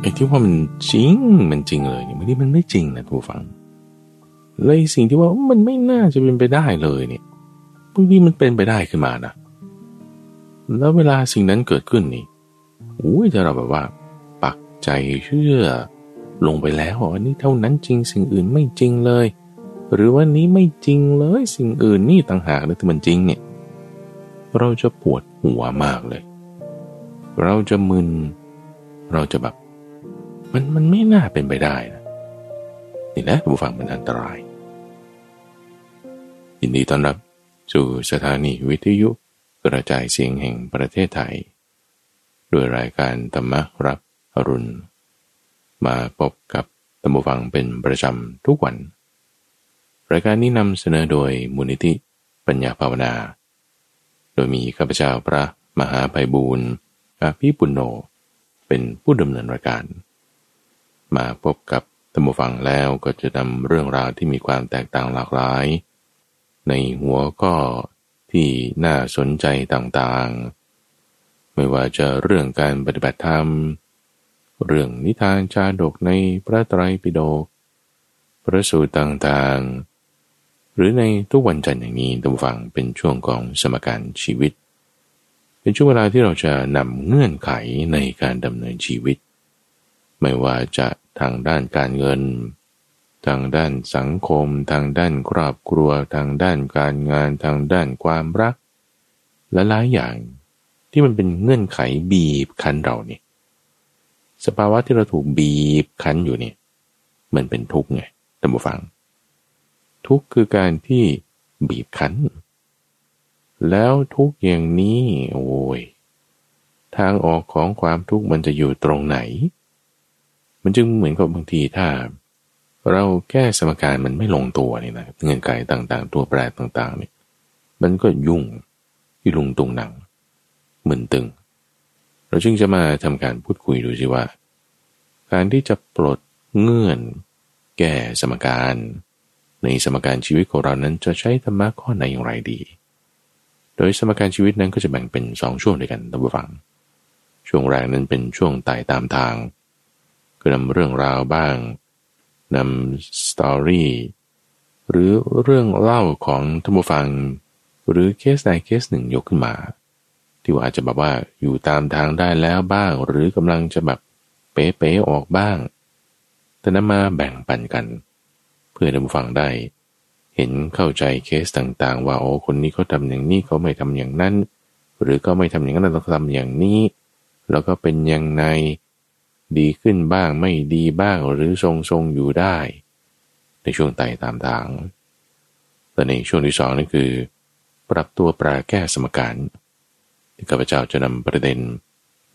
ไอ้ที่ว่ามันจริงมันจริงเลยเนี่ยบางทีมันไม่จริงนะทุกฟังเลยสิ่งที่ว่ามันไม่น่าจะเป็นไปได้เลยเนี่ยบางทีมันเป็นไปได้ขึ้นมานะแล้วเวลาสิ่งนั้นเกิดขึ้นนี่อุ้ยจะเราแบบว่า ปักใจเชื่อ ลงไปแล้วอันนี้เท่านั้นจริง สิ่งอื่นไม่จริงเลย หรือว่านี้ไม่จริงเลย สิ่งอื่นนี่ต่างหากนะที่มันจริงเนี่ยเราจะปวดหัวมากเลย เราจะมึน เราจะแบบ มันมันไม่น่าเป็นไปได้นะนี่แหละผู้ฟังมันอันตรายยินดีต้อนรับสู่สถานีวิทยุกระจายเสียงแห่งประเทศไทย ด้วยรายการธรรมรับอรุณ มาพบกับธรรมฟังเป็นประจำทุกวัน รายการนี้นำเสนอโดยมูลนิธิปัญญาภาวนา โดยมีข้าพเจ้าพระมหาไพบูรณ์อาภิปุณโญเป็นผู้ดำเนินรายการ มาพบกับธรรมฟังแล้วก็จะนำเรื่องราวที่มีความแตกต่างหลากหลาย ในหัวก็ที่น่าสนใจต่างๆ ไม่ว่าจะเรื่องการปฏิบัติธรรม เรื่องนิทานชาดกในพระไตรปิฎกพระสูตรต่างๆ หรือในทุกวันจันทร์อย่างนี้ตำฟังเป็นช่วงของสมการชีวิต เป็นช่วงเวลาที่เราจะนำเงื่อนไขในการดำเนินชีวิต ไม่ว่าจะทางด้านการเงิน ทางด้านสังคม ทางด้านครอบครัว ทางด้านการงาน ทางด้านความรัก และหลายอย่างที่มันเป็นเงื่อนไขบีบคั้นเราเนี่ยสภาวะที่เราถูกบีบคั้นอยู่เนี่ยมันเป็นทุกข์ไงท่านผู้ฟัง ทุกข์คือการที่บีบคั้น แล้วทุกอย่างนี้ โอ้ยทางออกของความทุกข์มันจะอยู่ตรงไหน มันจึงเหมือนกับบางทีถ้า เราแก้สมการมันไม่ลงตัวนี่นะเงื่อนไขต่างๆ ตัวแปรต่างๆนี่มันก็ยุ่งยุ่ลุงตุงหนังมึนตึง เราจึงจะมาทำการพูดคุยดูสิว่า การที่จะปลดเงื่อน แก้สมการ ในสมการชีวิตของเรานั้นจะใช้ธรรมะข้อไหนอย่างไรดี โดยสมการชีวิตนั้นก็จะแบ่งเป็นสองช่วงด้วยกันท่านผู้ฟัง ช่วงแรกนั้นเป็นช่วงไต่ตามทาง ก็นำเรื่องราวบ้างนำสตอรี่หรือเรื่องเล่าของท่านผู้ฟัง หรือเคสใดเคสหนึ่งยกขึ้นมา ที่ว่าอาจจะแบบว่าอยู่ตามทางได้แล้วบ้าง หรือกำลังจะแบบเป๊ะๆออกบ้าง แต่นำมาแบ่งปันกัน เพื่อท่านผู้ฟังได้ เห็นเข้าใจเคสต่างๆ ว่าโอ้คนนี้เขาทาอย่างนี้เขาไม่ทำอย่างนั้น หรือก็ไม่ทำอย่างนั้นเราทำอย่างนี้ แล้วก็เป็นยังไง ดีขึ้นบ้างไม่ดีบ้างหรือทรงทรงอยู่ได้ ในช่วงไต่ตามทางแต่ในช่วงที่สองนั่นคือ ปรับตัวปราแก้สมการที่ข้าพเจ้าจะนำประเด็น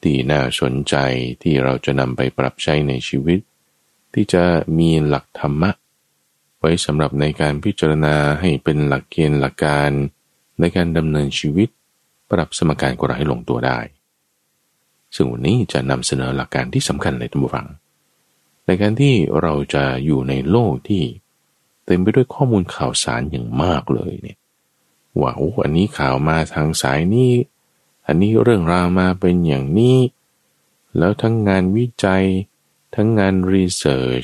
ที่น่าสนใจที่เราจะนำไปปรับใช้ในชีวิต ที่จะมีหลักธรรมะ ไว้สำหรับในการพิจารณาให้เป็นหลักเกณฑ์หลักการ ในการดำเนินชีวิต ปรับสมการของเราให้ลงตัวได้ ซึ่งวันนี้จะนำเสนอหลักการที่สำคัญเลยท่านผู้ฟัง ในการที่เราจะอยู่ในโลกที่เต็มไปด้วยข้อมูลข่าวสารอย่างมากเลยเนี่ยว่าโอ้อันนี้ข่าวมาทางสายนี้ อันนี้เรื่องราวมาเป็นอย่างนี้ แล้วทั้งงานวิจัย ทั้งงานรีเสิร์ช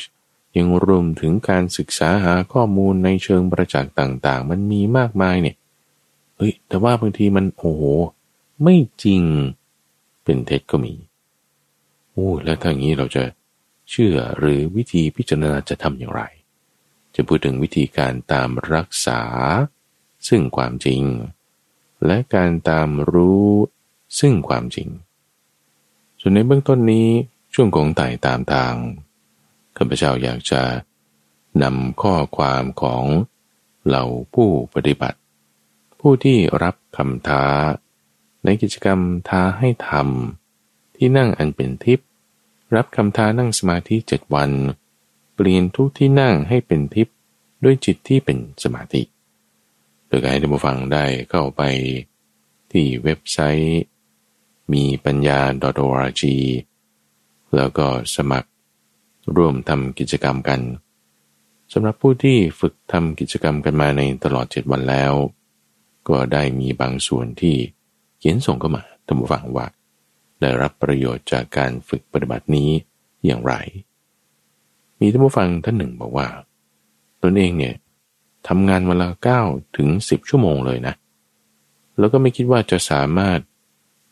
ยังรวมถึงการศึกษาหาข้อมูลในเชิงประจักษ์ต่างๆ มันมีมากมายเนี่ย เฮ้ย แต่ว่าบางทีมันโอ้โห ไม่จริง เป็นเท็จก็มีโอ้แล้วถ้าอย่างนี้เราจะเชื่อหรือวิธีพิจารณาจะทำอย่างไร จะพูดถึงวิธีการตามรักษา ซึ่งความจริง และการตามรู้ซึ่งความจริง ส่วนในเบื้องต้นนี้ช่วงของไต่ตามทางข้าพเจ้าอยากจะนำข้อความของเหล่าผู้ปฏิบัติ ผู้ที่รับคำท้า ในกิจกรรมท้าให้ทำที่นั่งอันเป็นทิพย์รับคำท้านั่งสมาธิเจ็ดวัน เปลี่ยนทุกที่นั่งให้เป็นทิพย์ด้วยจิตที่เป็นสมาธิ โดยการให้ท่านผู้ฟังได้เข้าไปที่เว็บไซต์ มีปัญญา .org แล้วก็สมัครร่วมทำกิจกรรมกันสำหรับผู้ที่ฝึกทำกิจกรรมกันมาในตลอดเจ็ดวันแล้ว ก็ได้มีบางส่วนที่ เขียนส่งเข้ามาท่านผู้ฟังว่า ได้รับประโยชน์จากการฝึกปฏิบัตินี้อย่างไร มีท่านผู้ฟังท่านหนึ่งบอกว่า ตนเองเนี่ยทำงานวันละเก้าถึงสิบชั่วโมงเลยนะ แล้วก็ไม่คิดว่าจะสามารถ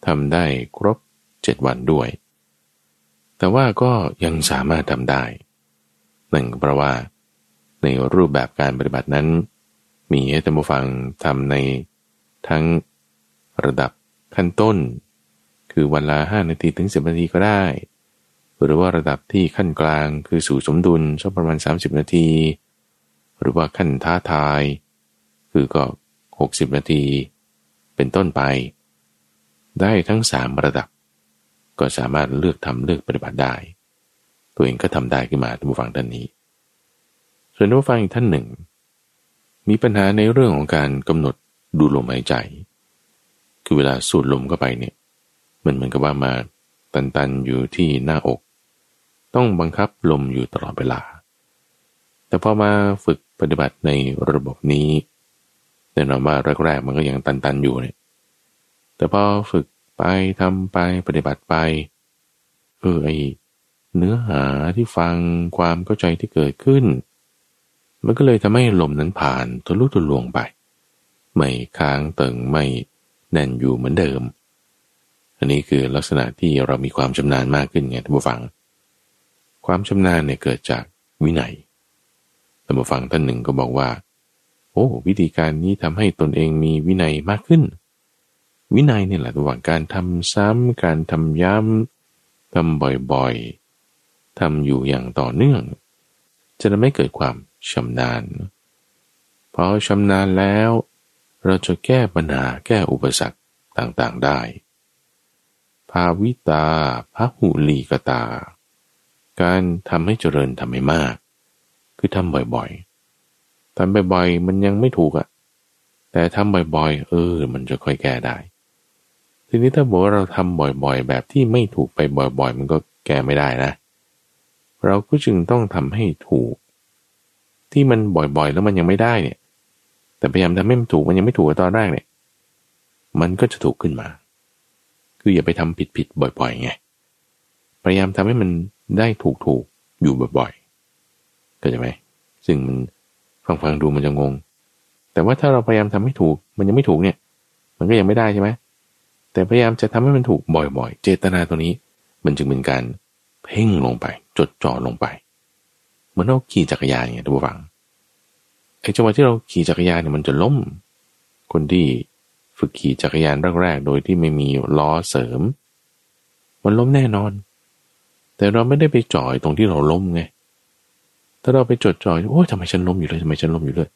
ทำได้ครบเจ็ดวันด้วย แต่ว่าก็ยังสามารถทำได้หนึ่งเพราะว่าในรูปแบบการปฏิบัตินั้น มีให้ท่านผู้ฟังทำในทั้งระดับ ขั้นต้น คือวันละห้านาทีถึงสิบนาทีก็ได้ หรือว่าระดับที่ขั้นกลางคือสู่สมดุลสักประมาณ 30 นาที หรือว่าขั้นท้าทาย คือก็ 60 นาที เป็นต้นไป ได้ทั้งสามระดับ ก็สามารถเลือกทำเลือกปฏิบัติได้ ตัวเองก็ทำได้ขึ้นมาท่านผู้ฟังท่านนี้ ส่วนท่านผู้ฟังอีกท่านหนึ่ง มีปัญหาในเรื่องของการกำหนดดูลมหายใจ คือเวลาสูดลมเข้าไปเนี่ย มันเหมือนกับว่ามาตันๆอยู่ที่หน้าอก ต้องบังคับลมอยู่ตลอดเวลา แต่พอมาฝึกปฏิบัติในระบบนี้แน่นอนว่าแรกๆมันก็ยังตันๆอยู่เนี่ยแต่พอฝึกไปทำไปปฏิบัติไปเออไอเนื้อหาที่ฟังความเข้าใจที่เกิดขึ้น มันก็เลยทำให้ลมนั้นผ่านทะลุทะลวงไป ไม่ค้างเติงไม่ แน่นอยู่เหมือนเดิม อันนี้คือลักษณะที่เรามีความชำนาญมากขึ้นไงท่านผู้ฟัง ความชำนาญเนี่ยเกิดจากวินัยท่านผู้ฟังท่านหนึ่งก็บอกว่า โอ้ วิธีการนี้ทำให้ตนเองมีวินัยมากขึ้น วินัยเนี่ยแหละระหว่างการทำซ้ำการทำย้ำทำบ่อยๆทำอยู่อย่างต่อเนื่อง จะทำให้เกิดความชำนาญพอชำนาญแล้ว เราจะแก้ปัญหาแก้อุปสรรคต่างๆได้ ภาวิตาพหุลีกตา การทำให้เจริญทำให้มาก คือทำบ่อยๆทำบ่อยๆ มันยังไม่ถูกอะแต่ทำบ่อยๆ เออ มันจะค่อยแก้ได้ ทีนี้ถ้าบอกว่าเราทำบ่อยๆ แบบที่ไม่ถูกไปบ่อยๆ มันก็แก้ไม่ได้นะ เราก็จึงต้องทำให้ถูก ที่มันบ่อยๆ แล้วมันยังไม่ได้เนี่ย แต่พยายามทำให้มันถูกมันยังไม่ถูกตอนแรกเนี่ย มันก็จะถูกขึ้นมา คืออย่าไปทำผิดผิดบ่อยๆไงพยายามทำให้มันได้ถูกถูกอยู่บ่อยๆก็จะไหมซึ่งมันฟังฟังดูมันจะงง แต่ว่าถ้าเราพยายามทำให้ถูก มันยังไม่ถูกเนี่ย มันก็ยังไม่ได้ใช่ไหมแต่พยายามจะทำให้มันถูกบ่อยๆ เจตนาตัวนี้ มันจึงเป็นการเพ่งลงไป จดจ่อลงไปเหมือนเราขี่จักรยานไงทุกฝัง ไอ้จังหวะที่เราขี่จักรยานเนี่ยมันจะล้ม คนที่ฝึกขี่จักรยานแรกๆโดยที่ไม่มีล้อเสริม มันล้มแน่นอน แต่เราไม่ได้ไปจ่อยตรงที่เราล้มไงถ้าเราไปจดจ่อยโอ้ยทำไมฉันล้มอยู่เลยทำไมฉันล้มอยู่เลย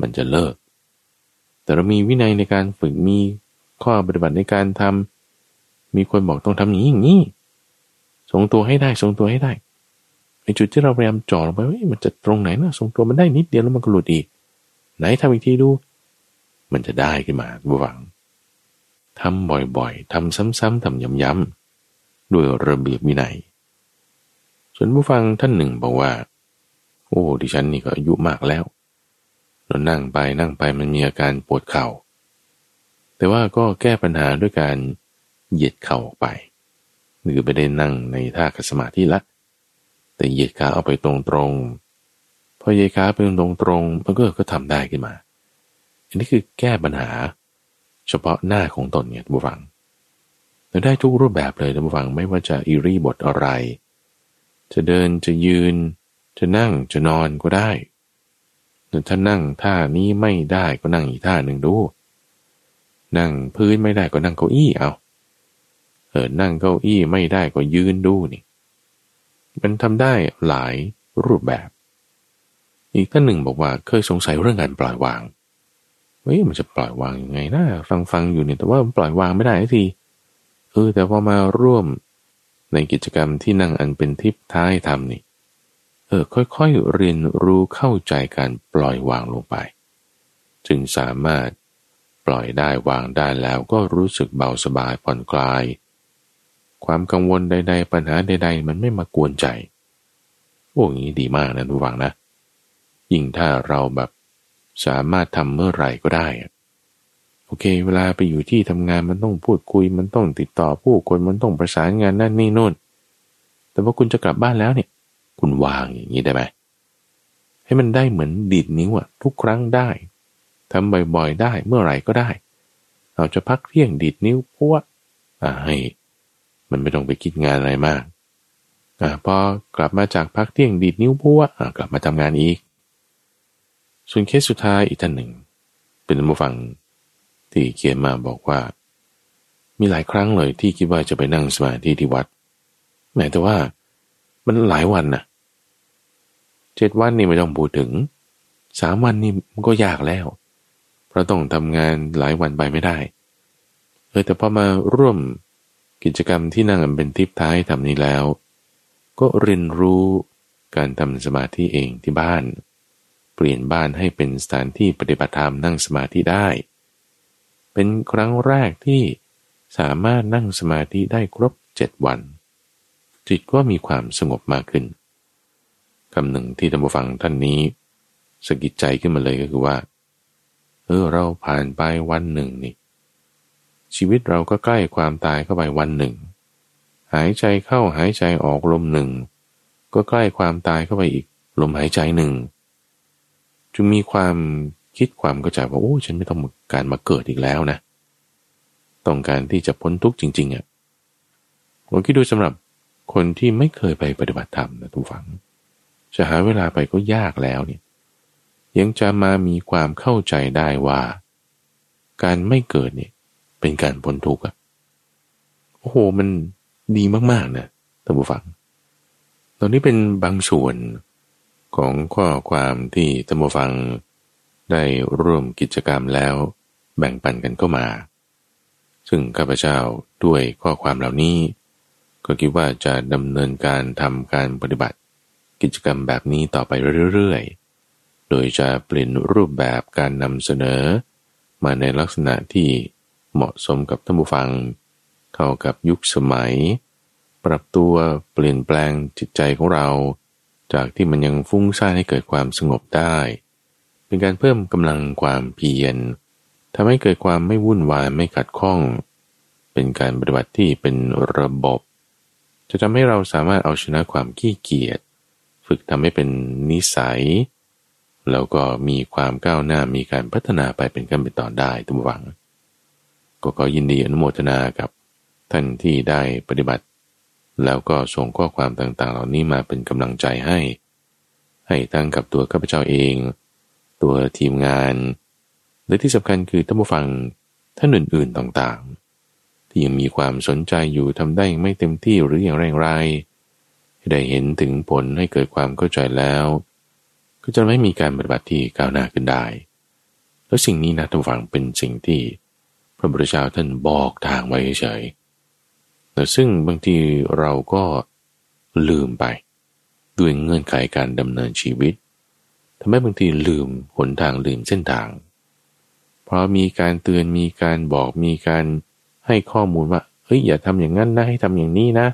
มันจะเลิก แต่เรามีวินัยในการฝึกมีข้อปฏิบัติในการทำมีคนบอกต้องทำอย่างนี้อย่างนี้ทรงตัวให้ได้ทรงตัวให้ได้ ไอ้จุดที่เราพยายามจ่อลงไปมันจะตรงไหนนะทรงตัวมันได้นิดเดียวแล้วมันก็หลุดอีก ไหนทำอีกทีดู มันจะได้ขึ้นมาบูฟังทำบ่อยๆทำซ้ำๆทำย้ำๆด้วยระเบียบวินัย ส่วนผู้ฟังท่านหนึ่งบอกว่า โอ้ดิฉันนี่ก็อายุมากแล้วเรานั่งไปนั่งไปมันมีอาการปวดเข่า แต่ว่าก็แก้ปัญหาด้วยการเหยียดเข่าออกไปหรือไปได้นั่งในท่าคัสมาธิละ แต่เหยียดขาเอาไปตรงพอเยขาไปตรงตรงมันก็ก็ทำได้ขึ้นมา อันนี้คือแก้ปัญหา เฉพาะหน้าของตนเนี่ยบุฟังเราได้ทุกรูปแบบเลยนะบุฟังไม่ว่าจะอิริบทอะไร จะเดินจะยืน จะนั่งจะนอนก็ได้แต่ถ้านั่งท่านี้ไม่ได้ก็นั่งอีกท่าหนึ่งดู นั่งพื้นไม่ได้ก็นั่งเก้าอี้เอาเออนั่งเก้าอี้ไม่ได้ก็ยืนดูนี่ มันทำได้หลายรูปแบบ อีกท่านหนึ่งบอกว่าเคยสงสัยเรื่องการปล่อยวางเฮ้ยมันจะปล่อยวางยังไงนะฟังฟังอยู่เนี่ยแต่ว่าปล่อยวางไม่ได้ทีเออแต่พอมาร่วมในกิจกรรมที่นั่งอันเป็นทิพท้ายทำนี่เออค่อยๆเรียนรู้เข้าใจการปล่อยวางลงไป จึงสามารถปล่อยได้วางได้แล้วก็รู้สึกเบาสบายผ่อนคลาย ความกังวลใด ๆ ปัญหาใด ๆ มันไม่มากวนใจ โอ้ยนี้ดีมากนะทุกฝังนะ ยิ่งถ้าเราแบบสามารถทำเมื่อไหร่ก็ได้ โอเค เวลาไปอยู่ที่ทำงานมันต้องพูดคุย มันต้องติดต่อผู้คนมันต้องประสานงานนั่นนี่นู่น แต่ว่าคุณจะกลับบ้านแล้วเนี่ย คุณวางอย่างนี้ได้ไหมให้มันได้เหมือนดีดนิ้วอะทุกครั้งได้ทำบ่อยๆได้เมื่อไหร่ก็ได้ เราจะพักเที่ยงดีดนิ้วพวกอ่าให้ มันไม่ต้องไปคิดงานอะไรมากอ่าพอกลับมาจากพักเที่ยงดีดนิ้วพวกอ่ากลับมาทำงานอีก ส่วนเคสสุดท้ายอีกท่านหนึ่ง เป็นผู้ฟังที่เขียนมาบอกว่า มีหลายครั้งเลยที่คิดว่าจะไปนั่งสมาธิที่วัดแม้แต่ว่ามันหลายวันนะเจ็ดวันนี่ไม่ต้องพูดถึงสามวันนี่มันก็ยากแล้ว เพราะต้องทำงานหลายวันไปไม่ได้เออแต่พอมาร่วม กิจกรรมที่นั่งเป็นทิพท้ายทำนี้แล้ว ก็เรียนรู้การทำสมาธิเองที่บ้าน เปลี่ยนบ้านให้เป็นสถานที่ปฏิบัติธรรมนั่งสมาธิได้ เป็นครั้งแรกที่สามารถนั่งสมาธิได้ครบเจ็ดวัน จิตก็มีความสงบมากขึ้นคำหนึ่งที่ท่านผู้ฟังท่านนี้สกิดใจขึ้นมาเลยก็คือว่าเออเราผ่านไปวันหนึ่งนี่ ชีวิตเราก็ใกล้ความตายเข้าไปวันหนึ่ง หายใจเข้าหายใจออกลมหนึ่ง ก็ใกล้ความตายเข้าไปอีก ลมหายใจหนึ่งจึงมีความคิดความเข้าใจว่าโอ้ฉันไม่ต้องการมาเกิดอีกแล้วนะ ต้องการที่จะพ้นทุกข์จริง ๆอะ่ะผมคิดดูสำหรับคนที่ไม่เคยไปปฏิบัติธรรมนะทุกฝัง จะหาเวลาไปก็ยากแล้วเนี่ยยังจะมามีความเข้าใจได้ว่า การไม่เกิดเนี่ย เป็นการพ้นทุกข์อะโอ้โห มันดีมากๆนะท่านผู้ฟัง ตอนนี้เป็นบางส่วนของข้อความที่ท่านผู้ฟังได้ร่วมกิจกรรมแล้วแบ่งปันกันเข้ามา ซึ่งข้าพเจ้าด้วยข้อความเหล่านี้ ก็คิดว่าจะดำเนินการทำการปฏิบัติ กิจกรรมแบบนี้ต่อไปเรื่อยๆ โดยจะเปลี่ยนรูปแบบการนำเสนอ มาในลักษณะที่ เหมาะสมกับท่านผู้ฟัง เข้ากับยุคสมัย ปรับตัวเปลี่ยนแปลงจิตใจของเรา จากที่มันยังฟุ้งซ่านให้เกิดความสงบได้ เป็นการเพิ่มกำลังความเพียรทำให้เกิดความไม่วุ่นวายไม่ขัดข้อง เป็นการปฏิบัติที่เป็นระบบ จะทำให้เราสามารถเอาชนะความขี้เกียจฝึกทำให้เป็นนิสัย แล้วก็มีความก้าวหน้ามีการพัฒนาไปเป็นขั้นเป็นตอนได้ทุกวัง ก็ขอยินดีอนุโมทนากับท่านที่ได้ปฏิบัติ แล้วก็ส่งข้อความต่างๆ เหล่านี้มาเป็นกำลังใจให้ ให้ตั้งกับตัวข้าพเจ้าเอง ตัวทีมงาน และที่สำคัญคือท่านผู้ฟังท่านอื่นๆต่างๆ ที่ยังมีความสนใจอยู่ทำได้ไม่เต็มที่หรืออย่างไรไรได้เห็นถึงผลให้เกิดความเข้าใจแล้ว ก็จะไม่มีการปฏิบัติที่ก้าวหน้าขึ้นได้ แล้วสิ่งนี้นะท่านฟังเป็นสิ่งที่ พระพุทธเจ้าท่านบอกทางไว้เฉยแต่ซึ่งบางทีเราก็ลืมไป ด้วยเงื่อนไขการดำเนินชีวิตทำให้บางทีลืมหนทางลืมเส้นทาง เพราะมีการเตือนมีการบอกมีการให้ข้อมูลว่าเฮ้ยอย่าทำอย่างนั้นนะให้ทำอย่างนี้นะ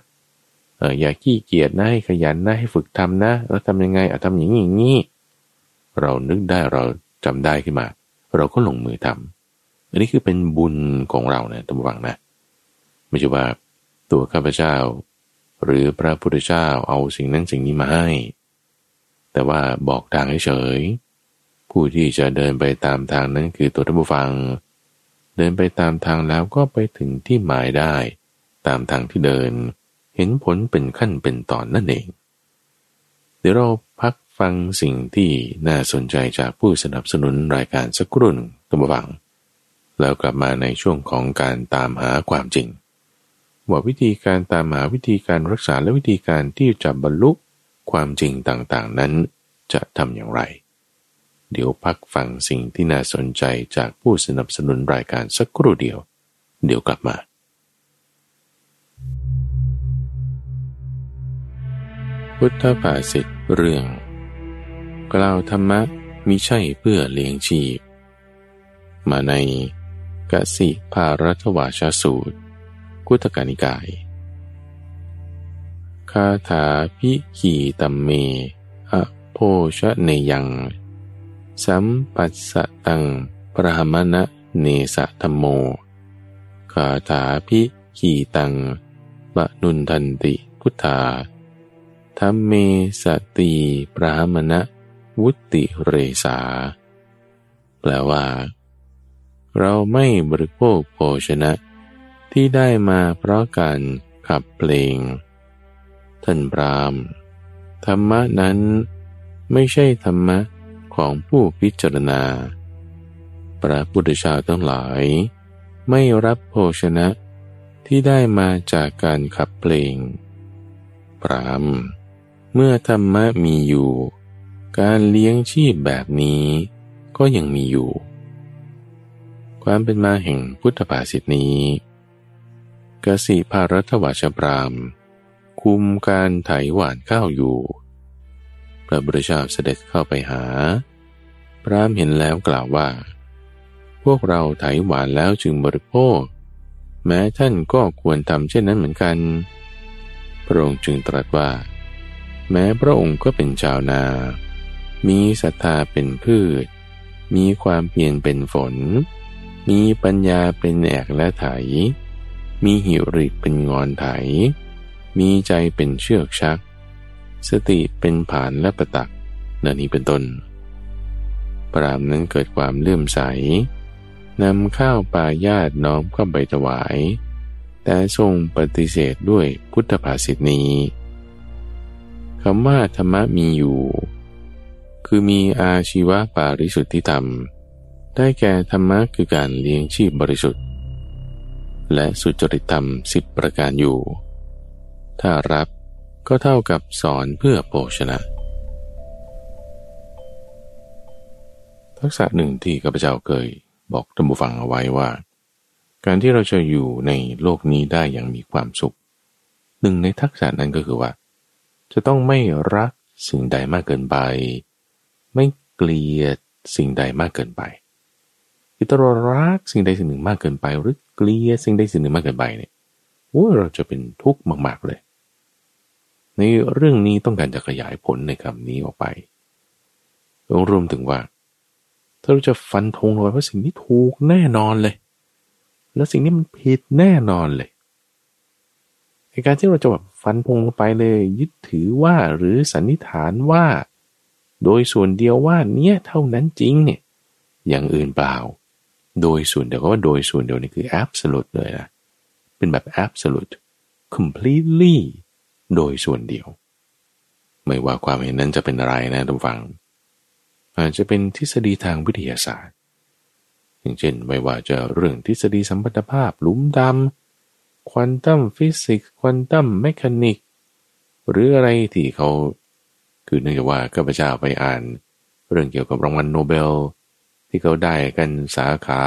เอออย่าขี้เกียจนะให้ขยันนะให้ฝึกทำนะ แล้วทำยังไงอะทำอย่างนี้อย่างนี้เรานึกได้เราจำได้ขึ้นมา เราก็ลงมือทำ อันนี้คือเป็นบุญของเรานะตั้งวังนะ ไม่ใช่ว่าตัวข้าพเจ้า หรือพระพุทธเจ้าเอาสิ่งนั้นสิ่งนี้มาให้ แต่ว่าบอกทางเฉย ผู้ที่จะเดินไปตามทางนั้นคือตัวท่านผู้ฟัง เดินไปตามทางแล้วก็ไปถึงที่หมายได้ ตามทางที่เดิน เห็นผลเป็นขั้นเป็นตอนนั่นเอง เดี๋ยวเราพักฟังสิ่งที่น่าสนใจจากผู้สนับสนุนรายการสักครู่หนึ่งตัมฟัง แล้วกลับมาในช่วงของการตามหาความจริงว่าวิธีการตามหาวิธีการรักษาและวิธีการที่จะบรรลุความจริงต่างๆ นั้นจะทำอย่างไร เดี๋ยวพักฟังสิ่งที่น่าสนใจจากผู้สนับสนุนรายการสักครู่เดียว เดี๋ยวกลับมาพุทธภาษิตเรื่อง กล่าวธรรมะมิใช่เพื่อเลี้ยงชีพ มาใน กสิภารัตวาชาสูตร กุตกานิกาย คาถาพิขีตัมเมอะโพชะเนยัง สัมปัสสะตังปรหมณะเนสะธรรมโม คาถาพิขีตังปะนุนทันติพุทธาธรรมเมสติปรามณะวุติเรสา แปลว่า เราไม่บริโภคโภชนะ ที่ได้มาเพราะการขับเพลง ท่านพรามธรรมะนั้นไม่ใช่ธรรมะของผู้พิจารณา พระพุทธเจ้าทั้งหลาย ไม่รับโภชนะที่ได้มาจากการขับเพลง พรามเมื่อธรรมะมีอยู่ การเลี้ยงชีพแบบนี้ก็ยังมีอยู่ ความเป็นมาแห่งพุทธภาษิตนี้กสิภารัตวชพราม คุมการไถหวานข้าวอยู่ พระบริชาเสด็จเข้าไปหา พรามเห็นแล้วกล่าวว่า พวกเราไถหวานแล้วจึงบริโภค แม้ท่านก็ควรทำเช่นนั้นเหมือนกัน พระองค์จึงตรัสว่า แม้พระองค์ก็เป็นชาวนา มีศรัทธาเป็นพืช มีความเพียรเป็นฝน มีปัญญาเป็นแอกและไถ มีหิริเป็นงอนไถ มีใจเป็นเชือกชัก สติเป็นผานและประตักนันนี้เป็นต้น ปรามนั้นเกิดความเลื่อมใส นำข้าวปลายาติน้อมเข้าไปถวาย แต่ทรงปฏิเสธด้วยพุทธภาษิตนี้คำว่าธรรมะมีอยู่ คือมีอาชีวะปาริสุทธิธรรม ได้แก่ธรรมะคือการเลี้ยงชีพบริสุทธิ์ และสุจริตธรรมสิบประการอยู่ ถ้ารับก็เท่ากับสอนเพื่อโภชนะ ทักษะหนึ่งที่ข้าพเจ้าเคยบอกท่านผู้ฟังเอาไว้ว่า การที่เราจะอยู่ในโลกนี้ได้อย่างมีความสุข หนึ่งในทักษะนั้นก็คือว่า จะต้องไม่รักสิ่งใดมากเกินไป ไม่เกลียดสิ่งใดมากเกินไป คือถ้าเรารักสิ่งใดสิ่งหนึ่งมากเกินไป หรือเกลียดสิ่งใดสิ่งหนึ่งมากเกินไปเนี่ยโอ้เราจะเป็นทุกข์มาก ๆ เลย ในเรื่องนี้ต้องการจะขยายผลในคำนี้ออกไปรวมถึงว่า ถ้าเราจะฟันธงเลยว่าสิ่งนี้ถูกแน่นอนเลย แล้วสิ่งนี้มันผิดแน่นอนเลยในการที่เราจะแบบฟันพงลงไปเลย ยึดถือว่าหรือสันนิษฐานว่า โดยส่วนเดียวว่าเนี้ยเท่านั้นจริงเนี่ยอย่างอื่นเปล่า โดยส่วนเดียวก็ว่าโดยส่วนเดียวนี่คือ absolute เลยนะเป็นแบบ absolute completely โดยส่วนเดียว ไม่ว่าความเห็นนั้นจะเป็นอะไรนะท่านผู้ฟัง อาจจะเป็นทฤษฎีทางวิทยาศาสตร์อย่างเช่นไม่ว่าจะเรื่องทฤษฎีสัมพัทธภาพลุมดำ quantum physics quantum mechanicsหรืออะไรที่เขา คือเนื่องจากว่าข้าพเจ้าไปอ่าน เรื่องเกี่ยวกับรางวัลโนเบล ที่เขาได้กันสาขา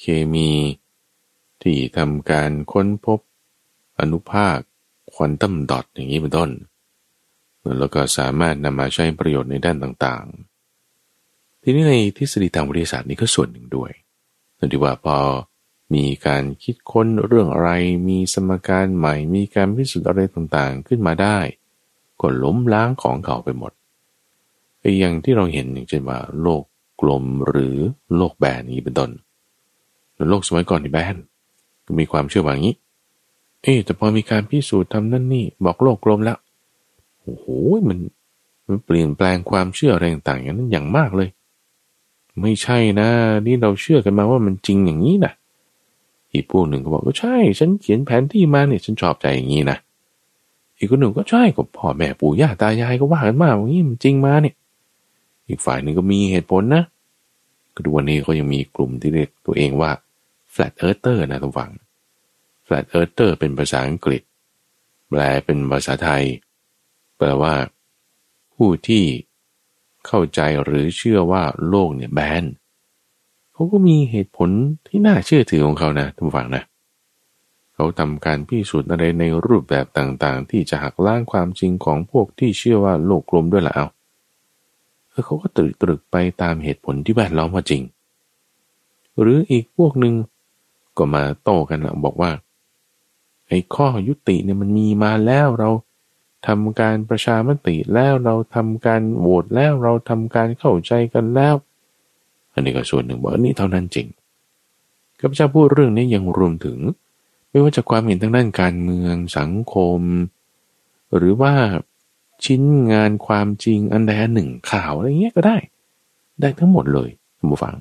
เคมี ที่ทำการค้นพบ อนุภาคควอนตัมดอทอย่างนี้เป็นต้น แล้วก็สามารถนำมาใช้ประโยชน์ในด้านต่างๆ ทีนี้ในทฤษฎีทางวิทยาศาสตร์นี้ก็ส่วนหนึ่งด้วยนั่นที่ว่าพอมีการคิดค้นเรื่องอะไร มีสมการใหม่ มีการพิสูจน์อะไรต่างๆ ขึ้นมาได้ก็ล้มล้างของเก่าไปหมดไอ้อย่างที่เราเห็นอย่างเช่นว่าโลก กลมหรือโลกแบนนี้เป็นต้นโลกสมัยก่อนที่แบนก็มีความเชื่อว่างี้ เอ๊แต่พอมีการพิสูจน์ทำนั่นนี่บอกโลกกลมแล้วโอ้โหมันมันเปลี่ยนแปลงความเชื่ออะไรต่างๆอย่างนั้นอย่างมากเลย ไม่ใช่นะ นี่เราเชื่อกันมาว่ามันจริงอย่างนี้นะอีกพวกหนึ่งก็บอกก็ใช่ ฉันเขียนแผนที่มาเนี่ยฉันชอบใจอย่างนี้นะอีกคนหนึ่งก็ใช่ก็พ่อแม่ปู่ย่าตายายก็ว่ากันมาอย่างนี้มันจริงมาเนี่ย อีกฝ่ายหนึ่งก็มีเหตุผลนะก็ดูวันนี้เขายังมีกลุ่มที่เรียกตัวเองว่า flat earther นะทุกฝัง flat earther เป็นภาษาอังกฤษ แปลเป็นภาษาไทย แปลว่า ผู้ที่เข้าใจหรือเชื่อว่าโลกเนี่ยแบนเขาก็มีเหตุผลที่น่าเชื่อถือของเขานะทุกฝั่งนะเขาทำการพิสูจน์อะไรในรูปแบบต่างๆ ที่จะหักล้างความจริงของพวกที่เชื่อว่าโลกกลมด้วยละเอา เออเขาก็ตรึกตรึกไปตามเหตุผลที่แวดล้อมว่าจริง หรืออีกพวกหนึ่งก็มาโต้กันละบอกว่าไอ้ข้อยุติเนี่ยมันมีมาแล้วเราทำการประชามติแล้วเราทำการโหวตแล้วเราทำการเข้าใจกันแล้ว อันนี้ก็ส่วนหนึ่งบอกนี่เท่านั้นจริงข้าพเจ้าพูดเรื่องนี้ยังรวมถึง ไม่ว่าจะความเห็นทางด้านการเมืองสังคม หรือว่า ชิ้นงานความจริงอันใดอันหนึ่งข่าวอะไรเงี้ยก็ได้ ได้ทั้งหมดเลยท่านผู้ฟัง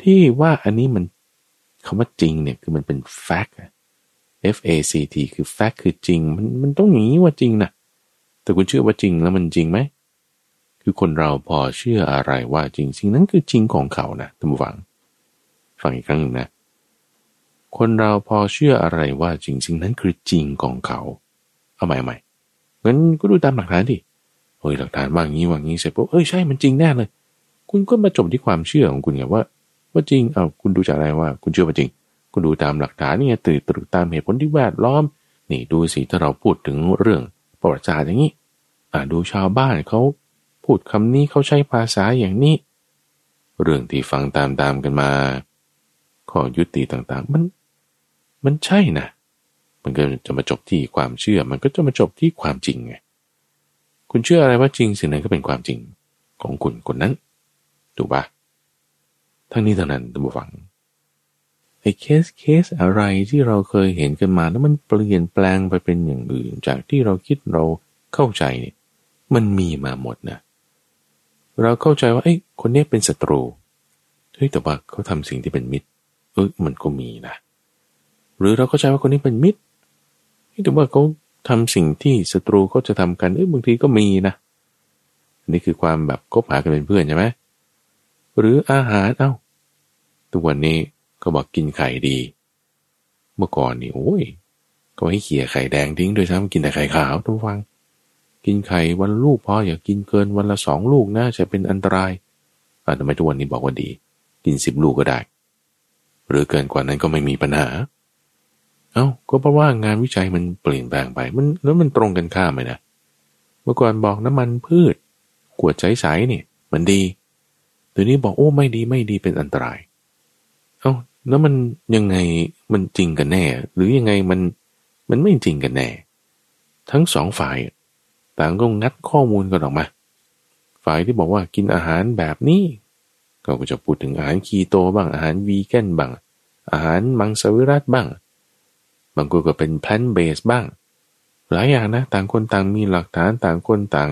ที่ว่าอันนี้มันคำว่าจริงเนี่ยคือมันเป็น fact F A C T คือ fact คือจริง มันมันต้องอย่างนี้ว่าจริงนะแต่คุณเชื่อว่าจริงแล้วมันจริงไหมคือคนเราพอเชื่ออะไรว่าจริงสิ่งนั้นคือจริงของเขานะท่านผู้ฟัง ฟังอีกครั้งหนึ่งนะ คนเราพอเชื่ออะไรว่าจริงสิ่งนั้นคือจริงของเขา เอาใหม่ใหม่ งั้นก็ดูตามหลักฐานดิเฮ้ยหลักฐานว่างี้ว่างี้เสร็จปุ๊บเอ้ยใช่มันจริงแน่เลย คุณก็มาจบที่ความเชื่อของคุณไงว่า ว่าจริงเอาคุณดูจากอะไรว่า คุณเชื่อว่าจริง คุณดูตามหลักฐานนี่ตื่นตรึกตามเหตุผลที่แวดล้อม นี่ดูสิถ้าเราพูดถึงเรื่องประวัติศาสตร์อย่างนี้อ่าดูชาวบ้านเขาพูดคำนี้เขาใช้ภาษาอย่างนี้ เรื่องที่ฟังตามๆกันมา ข้อยุติต่างๆ มัน มันใช่นะ มันก็จะมาจบที่ความเชื่อ มันก็จะมาจบที่ความจริงไงคุณเชื่ออะไรว่าจริงสิ่งนั้นก็เป็นความจริงของคุณคนนั้นถูกปะทั้งนี้ทั้งนั้นท่านฟังไอ้เคสเคสอะไรที่เราเคยเห็นกันมาแล้วมันเปลี่ยนแปลงไปเป็นอย่างอื่น จากที่เราคิดเราเข้าใจเนี่ยมันมีมาหมดนะเราเข้าใจว่าไอ้คนนี้เป็นศัตรูเฮ้ยแต่ว่าเขาทำสิ่งที่เป็นมิตรเออมันก็มีนะหรือเราเข้าใจว่าคนนี้เป็นมิตร แต่ว่าเขาทำสิ่งที่ศัตรูเขาจะทำกันเอ้ยบางทีก็มีนะน,นี่คือความแบบคบหากันเป็นเพื่อนใช่ไหมหรืออาหารเอา้าทุกวันนี้ก็บอกกินไข่ดี เมื่อก่อนนี่โอ้ยก็ให้เขี่ยไข่แดงทิ้งโดยซ้ำกินแต่ไข่ขาวทุกฟัง กินไข่วันลูกพออย่ากินเกินวันละสองลูกนะจะเป็นอันตรายอ่าทำไมทุกวันนี้บอกว่าดี กินสิบลูกก็ได้ หรือเกินกว่านั้นก็ไม่มีปัญหา เอา้าก็เพราะว่างานวิจัยมันเปลี่ยนแปลงไปมันแล้วมันตรงกันข้ามไหมนะเมื่อก่อนบอกน้ำมันพืชขวดใสๆเนี่ยมันดีเดี๋ยวนี้บอกโอ้ไม่ดีไม่ดีเป็นอันตราย เอา้าแล้วมันยังไงมันจริงกันแน่ หรือยังไงมันมันไม่จริงกันแน่ ทั้งสองฝ่าย ต่างก็งัดข้อมูลกันออกมา ฝ่ายที่บอกว่ากินอาหารแบบนี้ก็จะพูดถึงอาหารคีโตบ้างอาหารวีแกนบ้างอาหารมังสวิรัติบ้าง บางคนก็เป็น plant-based บ้าง หลายอย่างนะ ต่างคนต่างมีหลักฐานต่างคนต่าง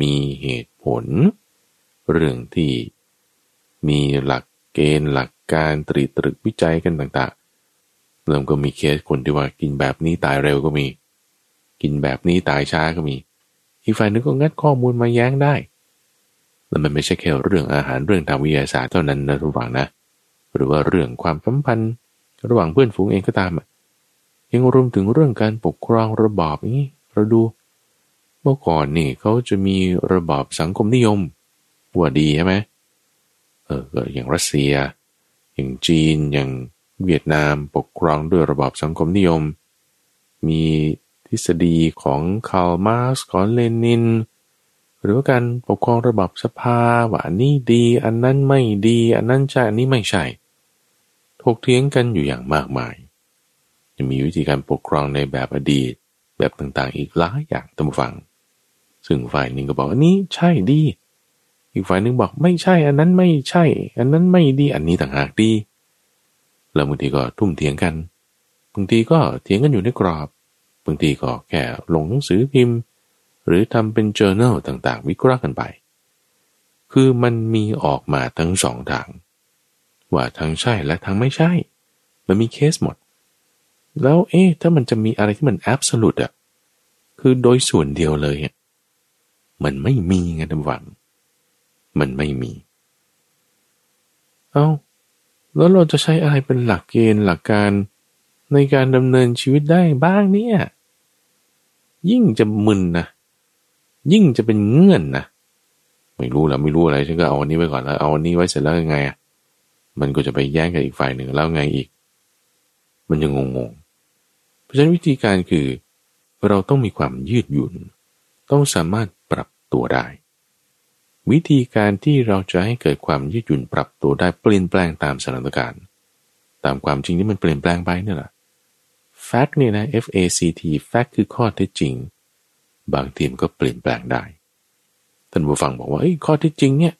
มีเหตุผล เรื่องที่มีหลักเกณฑ์หลักการตริตรึกวิจัยกันต่างๆเริ่มก็มีเคสคนที่ว่ากินแบบนี้ตายเร็วก็มี กินแบบนี้ตายช้าก็มี อีกฝ่ายนึงก็งัดข้อมูลมาแย้งได้ แล้วมันไม่ใช่แค่เรื่องอาหารเรื่องทางวิทยาศาสตร์เท่านั้นนะท่านผู้ฟังนะ หรือว่าเรื่องความสัมพันธ์ ระหว่างเพื่อนฝูงเองก็ตามอะ ยังรวมถึงเรื่องการปกครองระบอบนี้เราดู เมื่อก่อนนี่เขาจะมีระบอบสังคมนิยมว่าดีใช่ไหมเอออย่างรัสเซีย อย่างจีนอย่างเวียดนามปกครองด้วยระบอบสังคมนิยม มีทฤษฎีของคาร์ลมาร์กของเลนิน หรือว่าการปกครองระบอบสภาว่าอันนี้ดี อันนั้นไม่ดี อันนั้นใช่อันนี้ไม่ใช่ถกเถียงกันอยู่อย่างมากมาย จะมีวิธีการปกครองในแบบอดีต แบบต่างๆ อีกหลายอย่างตามฟัง ซึ่งฝ่ายหนึ่งก็บอกอันนี้ใช่ดี อีกฝ่ายหนึ่งบอกไม่ใช่ อันนั้นไม่ใช่ อันนั้นไม่ดีอันนี้ต่างหากดี แล้วบางทีก็ทุ่มเถียงกัน บางทีก็เถียงกันอยู่ในกรอบ บางทีก็แค่ลงหนังสือพิมพ์ หรือทำเป็น journal ต่างๆ วิเคราะห์กันไป คือมันมีออกมาทั้งสองทางว่าทางใช่และทางไม่ใช่ มันมีเคสหมด แล้วเอ๊ะถ้ามันจะมีอะไรที่มัน absolute อะคือโดยส่วนเดียวเลยอะมันไม่มีไงท่านวัง มันไม่มี เอา้า แล้วเราจะใช้อะไรเป็นหลักเกณฑ์หลักการในการดำเนินชีวิตได้บ้างเนี่ย ยิ่งจะมึนนะ ยิ่งจะเป็นเงื่อนนะ ไม่รู้แล้วไม่รู้อะไรฉันก็เอาอันนี้ไว้ก่อนแล้วเอาอันนี้ไว้เสร็จแล้วยังไงอะมันก็จะไปแย่งกับอีกฝ่ายหนึ่งแล้วไงอีก มันยังงงๆ เพราะฉะนั้นวิธีการคือเราต้องมีความยืดหยุ่น ต้องสามารถปรับตัวได้ วิธีการที่เราจะให้เกิดความยืดหยุ่นปรับตัวได้เปลี่ยนแปลงตามสถานการณ์ ตามความจริงที่มันเปลี่ยนแปลงไปนี่แหละ fact เนี่ยนะ F A C T fact คือข้อเท็จจริง บางทีมันก็เปลี่ยนแปลงได้ ท่านผู้ฟังบอกว่าข้อเท็จจริงเนี่ย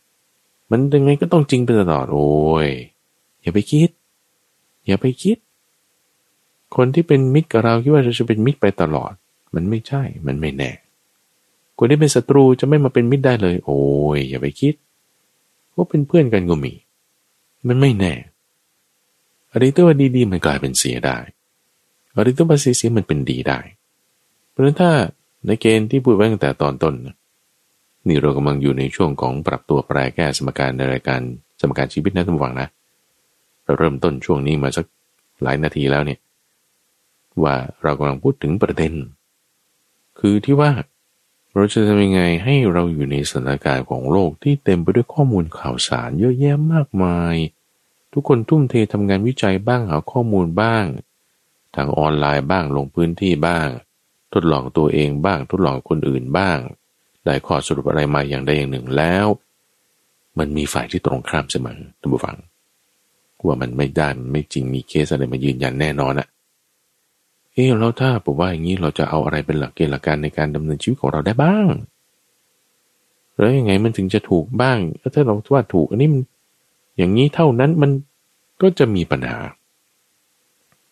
มันยังไงก็ต้องจริงไปตลอดโอ้ยอย่าไปคิด อย่าไปคิด คนที่เป็นมิตรกับเราคิดว่าเราจะเป็นมิตรไปตลอด มันไม่ใช่ มันไม่แน่ คนที่เป็นศัตรูจะไม่มาเป็นมิตรได้เลย โอ้ยอย่าไปคิดว่าเป็นเพื่อนกันก็มี มันไม่แน่อะไรตัวว่าดีๆมันกลายเป็นเสียได้อะไรตัวว่าเสียมันเป็นดีได้ เพราะฉะนั้นถ้าในเกณฑ์ที่พูดไว้ตั้งแต่ตอนต้นนี่เรากำลังอยู่ในช่วงของปรับตัวแปรแก้สมการในรายการสมการชีวิตนะท่านผู้ฟังนะเราเริ่มต้นช่วงนี้มาสักหลายนาทีแล้วเนี่ย ว่าเรากำลังพูดถึงประเด็น คือที่ว่าเราจะทำยังไงให้เราอยู่ในสถานการณ์ของโลกที่เต็มไปด้วยข้อมูลข่าวสารเยอะแยะมากมาย ทุกคนทุ่มเททำงานวิจัยบ้างหาข้อมูลบ้าง ทางออนไลน์บ้างลงพื้นที่บ้าง ทดลองตัวเองบ้าง ทดลองคนอื่นบ้างได้ข้อสรุปอะไรมาอย่างใดอย่างหนึ่งแล้ว มันมีฝ่ายที่ตรงข้ามเสมอท่านผู้ฟังว่ามันไม่ได้ไม่จริงมีเคสอะไรมายืนยันแน่นอนอะ เออแล้วถ้าผมว่าอย่างนี้เราจะเอาอะไรเป็นหลักเกณฑ์หลักการในการดำเนินชีวิตของเราได้บ้าง แล้วยังไงมันถึงจะถูกบ้างถ้าเราว่าถูกอันนี้มันอย่างนี้เท่านั้นมันก็จะมีปัญหา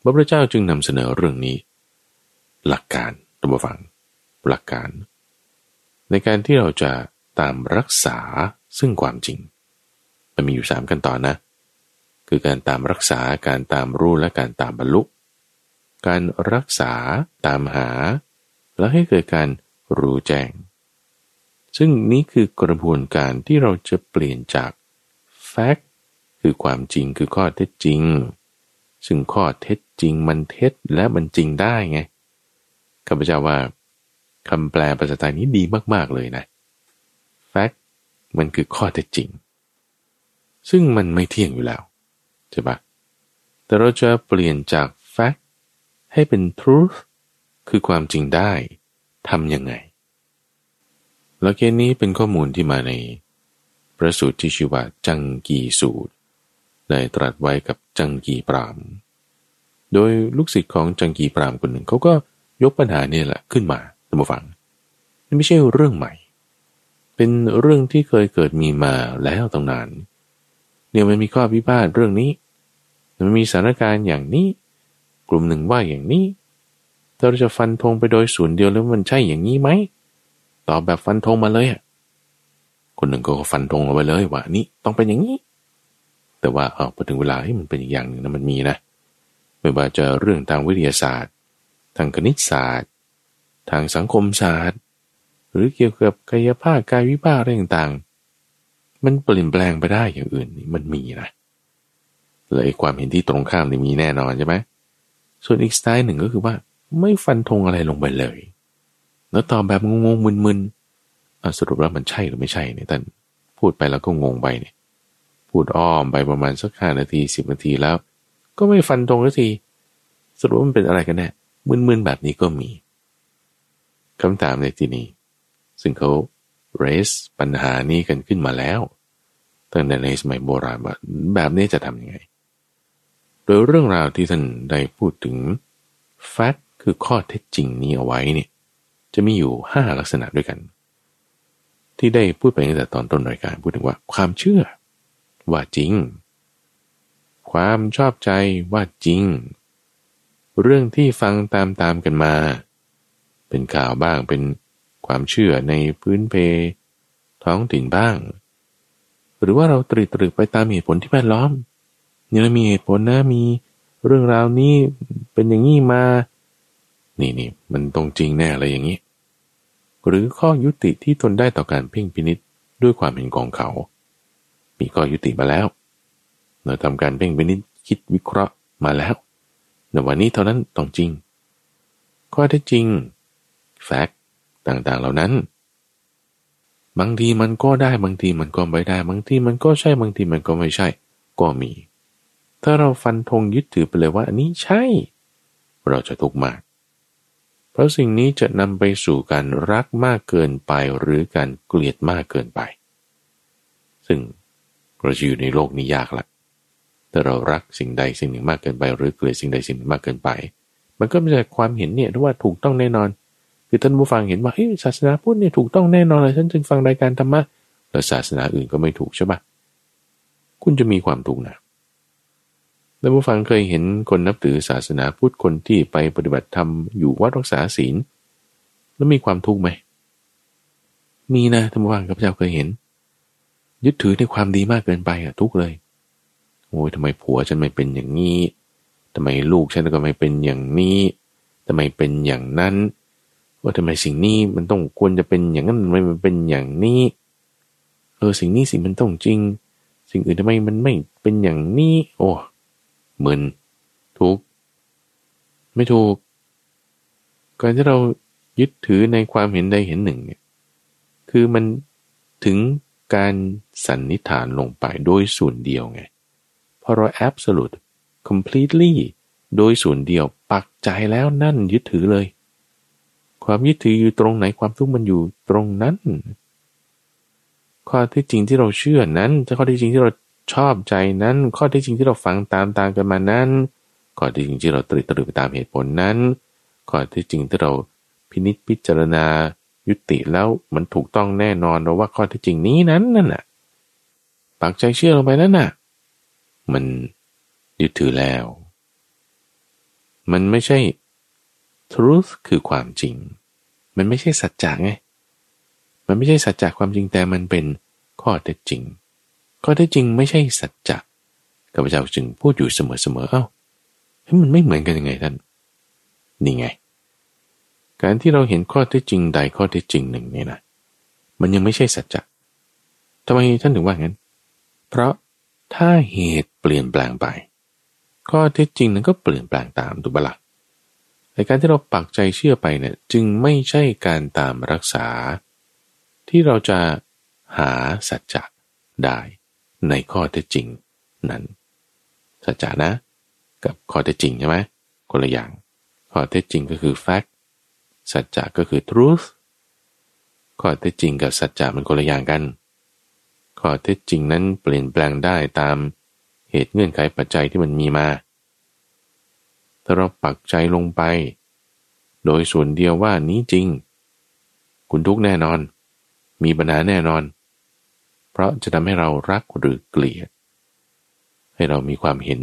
พระพุทธเจ้าจึงนำเสนอเรื่องนี้ หลักการตัมฟัง หลักการ ในการที่เราจะตามรักษาซึ่งความจริง มันมีอยู่สามขั้นตอนนะ คือการตามรักษาการตามรู้และการตามบรรลุ การรักษาตามหา และให้เกิดการรู้แจ้ง ซึ่งนี้คือกระบวนการที่เราจะเปลี่ยนจาก fact คือความจริงคือข้อเท็จจริง ซึ่งข้อเท็จจริงมันเท็จและมันจริงได้ไงข้าพเจ้าว่าคำแปลภาษาไทยนี้ดีมากๆเลยนะ fact มันคือข้อเท็จจริง ซึ่งมันไม่เที่ยงอยู่แล้วใช่ปะแต่เราจะเปลี่ยนจาก fact ให้เป็น truth คือความจริงได้ทำยังไง หลักเกณฑ์นี้เป็นข้อมูลที่มาในพระสูตรที่ชื่อว่าจังกีสูตร ได้ตรัสไว้กับจังกีปราม โดยลูกศิษย์ของจังกีปรามคนหนึ่งเขาก็ยกปัญหาเนี่ยแหละขึ้นมาท่านผู้ฟังนี่ไม่ใช่เรื่องใหม่ เป็นเรื่องที่เคยเกิดมีมาแล้วตั้งนานเนี่ยมันมีข้อพิพาทเรื่องนี้มันมีสถานการณ์อย่างนี้ ลุ่มหนึ่งว่าอย่างนี้เราจะฟันธงไปโดยส่วนเดียวแล้วมันใช่อย่างนี้ไหมตอบแบบฟันธงมาเลยอะคนหนึ่งก็ฟันธงเอาไว้เลยว่านี่ต้องเป็นอย่างนี้ แต่ว่าเอาพอถึงเวลาให้มันเป็นอีกอย่างหนึ่งนะมันมีนะไม่ว่าจะเรื่องทางวิทยาศาสตร์ ทางคณิตศาสตร์ ทางสังคมศาสตร์ หรือเกี่ยวกับกายภาพกายวิภาคอะไรต่างๆ มันเปลี่ยนแปลงไปได้อย่างอื่นนี่มันมีนะเลยความเห็นที่ตรงข้ามนี่มีแน่นอนใช่ไหม ส่วนอีกสไตล์หนึ่งก็คือว่าไม่ฟันธงอะไรลงไปเลย แล้วตอบแบบงงๆมึนๆสรุปแล้วมันใช่หรือไม่ใช่เนี่ยท่านพูดไปแล้วก็งงไปเนี่ยพูดอ้อมไปประมาณสักห้านาทีสิบนาทีแล้ว ก็ไม่ฟันตรงสักทีสรุปว่ามันเป็นอะไรกันแน่มึนๆแบบนี้ก็มีคำถามในที่นี้ ซึ่งเขา raise ปัญหานี้กันขึ้นมาแล้ว ตั้งแต่ในสมัยโบราณว่าแบบนี้จะทำยังไง โดยเรื่องราวที่ท่านได้พูดถึง fact คือข้อเท็จจริงนี้เอาไว้เนี่ยจะมีอยู่ห้าลักษณะด้วยกัน ที่ได้พูดไปตั้งแต่ตอนต้นรายการพูดถึงว่าความเชื่อ ว่าจริง ความชอบใจว่าจริง เรื่องที่ฟังตามตามกันมา เป็นข่าวบ้างเป็นความเชื่อในพื้นเพ ท้องถิ่นบ้าง หรือว่าเราตรีตรึกไปตามเหตุผลที่แวดล้อม นี่เรามีเหตุผลนะมีเรื่องราวนี้เป็นอย่างนี้มา นี่นี่มันตรงจริงแน่อะไรอย่างนี้ หรือข้อยุติที่ทนได้ต่อการเพ่งพินิษด้วยความเห็นของเขา มีข้อยุติมาแล้ว เราทำการเพ่งพินิษคิดวิเคราะห์มาแล้วในวันนี้เท่านั้นต้องจริง ข้อเท็จจริง แฟกต์ต่างๆเหล่านั้น บางทีมันก็ได้บางทีมันก็ไม่ได้ บางทีมันก็ใช่บางทีมันก็ไม่ใช่ ก็มี ถ้าเราฟันธงยึดถือไปเลยว่า อันนี้ใช่ เราจะทุกข์มาก เพราะสิ่งนี้จะนำไปสู่การรักมากเกินไปหรือการเกลียดมากเกินไป ซึ่งเราจะอยู่ในโลกนี้ยากละแต่เรารักสิ่งใดสิ่งหนึ่งมากเกินไป หรือเกลียดสิ่งใดสิ่งหนึ่งมากเกินไป มันก็ม่ใช่ความเห็นเนี่ยว่าถูกต้องแน่นอน คือท่านผู้ฟังเห็นว่าเฮ้ยศาสนาพุทธเนี่ยถูกต้องแน่นอนเลยฉันจึงฟังรายการธรรมะแล้วศาสนาอื่นก็ไม่ถูกใช่ปะคุณจะมีความถูกนะ ท่านผู้ฟังเคยเห็นคนนับถือศาสนาพุทธคนที่ไปปฏิบัติธรรมอยู่วัดรักษาศีล แล้วมีความทุกข์ไหม มีนะท่านผู้ฟังกับเจ้าเคยเห็น ยึดถือในความดีมากเกินไปอะทุกเลยโอ้ยทำไมผัวฉันไม่เป็นอย่างนี้ทำไมลูกฉันก็ไม่เป็นอย่างนี้ทำไมเป็นอย่างนั้นว่าทำไมสิ่งนี้มันต้องควรจะเป็นอย่างนั้นทำไมมันเป็นอย่างนี้ เออสิ่งนี้สิ่งมันต้องจริง สิ่งอื่นทำไมมันไม่เป็นอย่างนี้ โอ้ มือนถูกไม่ถูกการที่เรายึดถือในความเห็นใดเห็นหนึ่งเนี่ยคือมันถึงการสันนิษฐานลงไปโดยส่วนเดียวไงพอเรา absolute completely โดยส่วนเดียวปักใจแล้วนั่นยึดถือเลย ความยึดถืออยู่ตรงไหนความทุกข์มันอยู่ตรงนั้นข้อที่จริงที่เราเชื่อนั้นข้อที่จริงที่เรา ชอบใจนั้น ข้อที่จริงที่เราฟังตามตามกันมานั้น ข้อที่จริงที่เราตรึกตรึกไปตามเหตุผลนั้น ข้อที่จริงที่เราพินิจพิจารณายุติแล้วมันถูกต้องแน่นอนเราว่าข้อที่จริงนี้นั้นนั่นน่ะปักใจเชื่อลงไปนั่นน่ะ มันยึดถือแล้ว มันไม่ใช่ truth คือความจริง มันไม่ใช่สัจจะไง มันไม่ใช่สัจจะความจริงแต่มันเป็นข้อเท็จจริง ข้อเท็จจริงไม่ใช่สัจจะข้าพเจ้าจึงพูดอยู่เสมอๆเอ้าเฮ้ยมันไม่เหมือนกันยังไงท่าน นี่ไง การที่เราเห็นข้อเท็จจริงใดข้อเท็จจริงหนึ่งเนี่ยนะ มันยังไม่ใช่สัจจะทำไมท่านถึงว่างั้น เพราะถ้าเหตุเปลี่ยนแปลงไป ข้อเท็จจริงนั้นก็เปลี่ยนแปลงตามถูกปะละ่ะแต่การที่เราปักใจเชื่อไปเนี่ยจึงไม่ใช่การตามรักษา ที่เราจะหาสัจจะได้ ในข้อเท็จจริงนั้นสัจจะนะ กับข้อเท็จจริงใช่ไหมคนละอย่าง ข้อเท็จจริงก็คือ fact สัจจะก็คือ truth ข้อเท็จจริงกับสัจจะมันคนละอย่างกัน ข้อเท็จจริงนั้นเปลี่ยนแปลงได้ตามเหตุเงื่อนไขปัจจัยที่มันมีมา ถ้าเราปักใจลงไป โดยส่วนเดียวว่านี้จริง คุณทุกแน่นอน มีปัญหาแน่นอน เพราะจะทำให้เรารักหรือเกลียด ให้เรามีความเห็น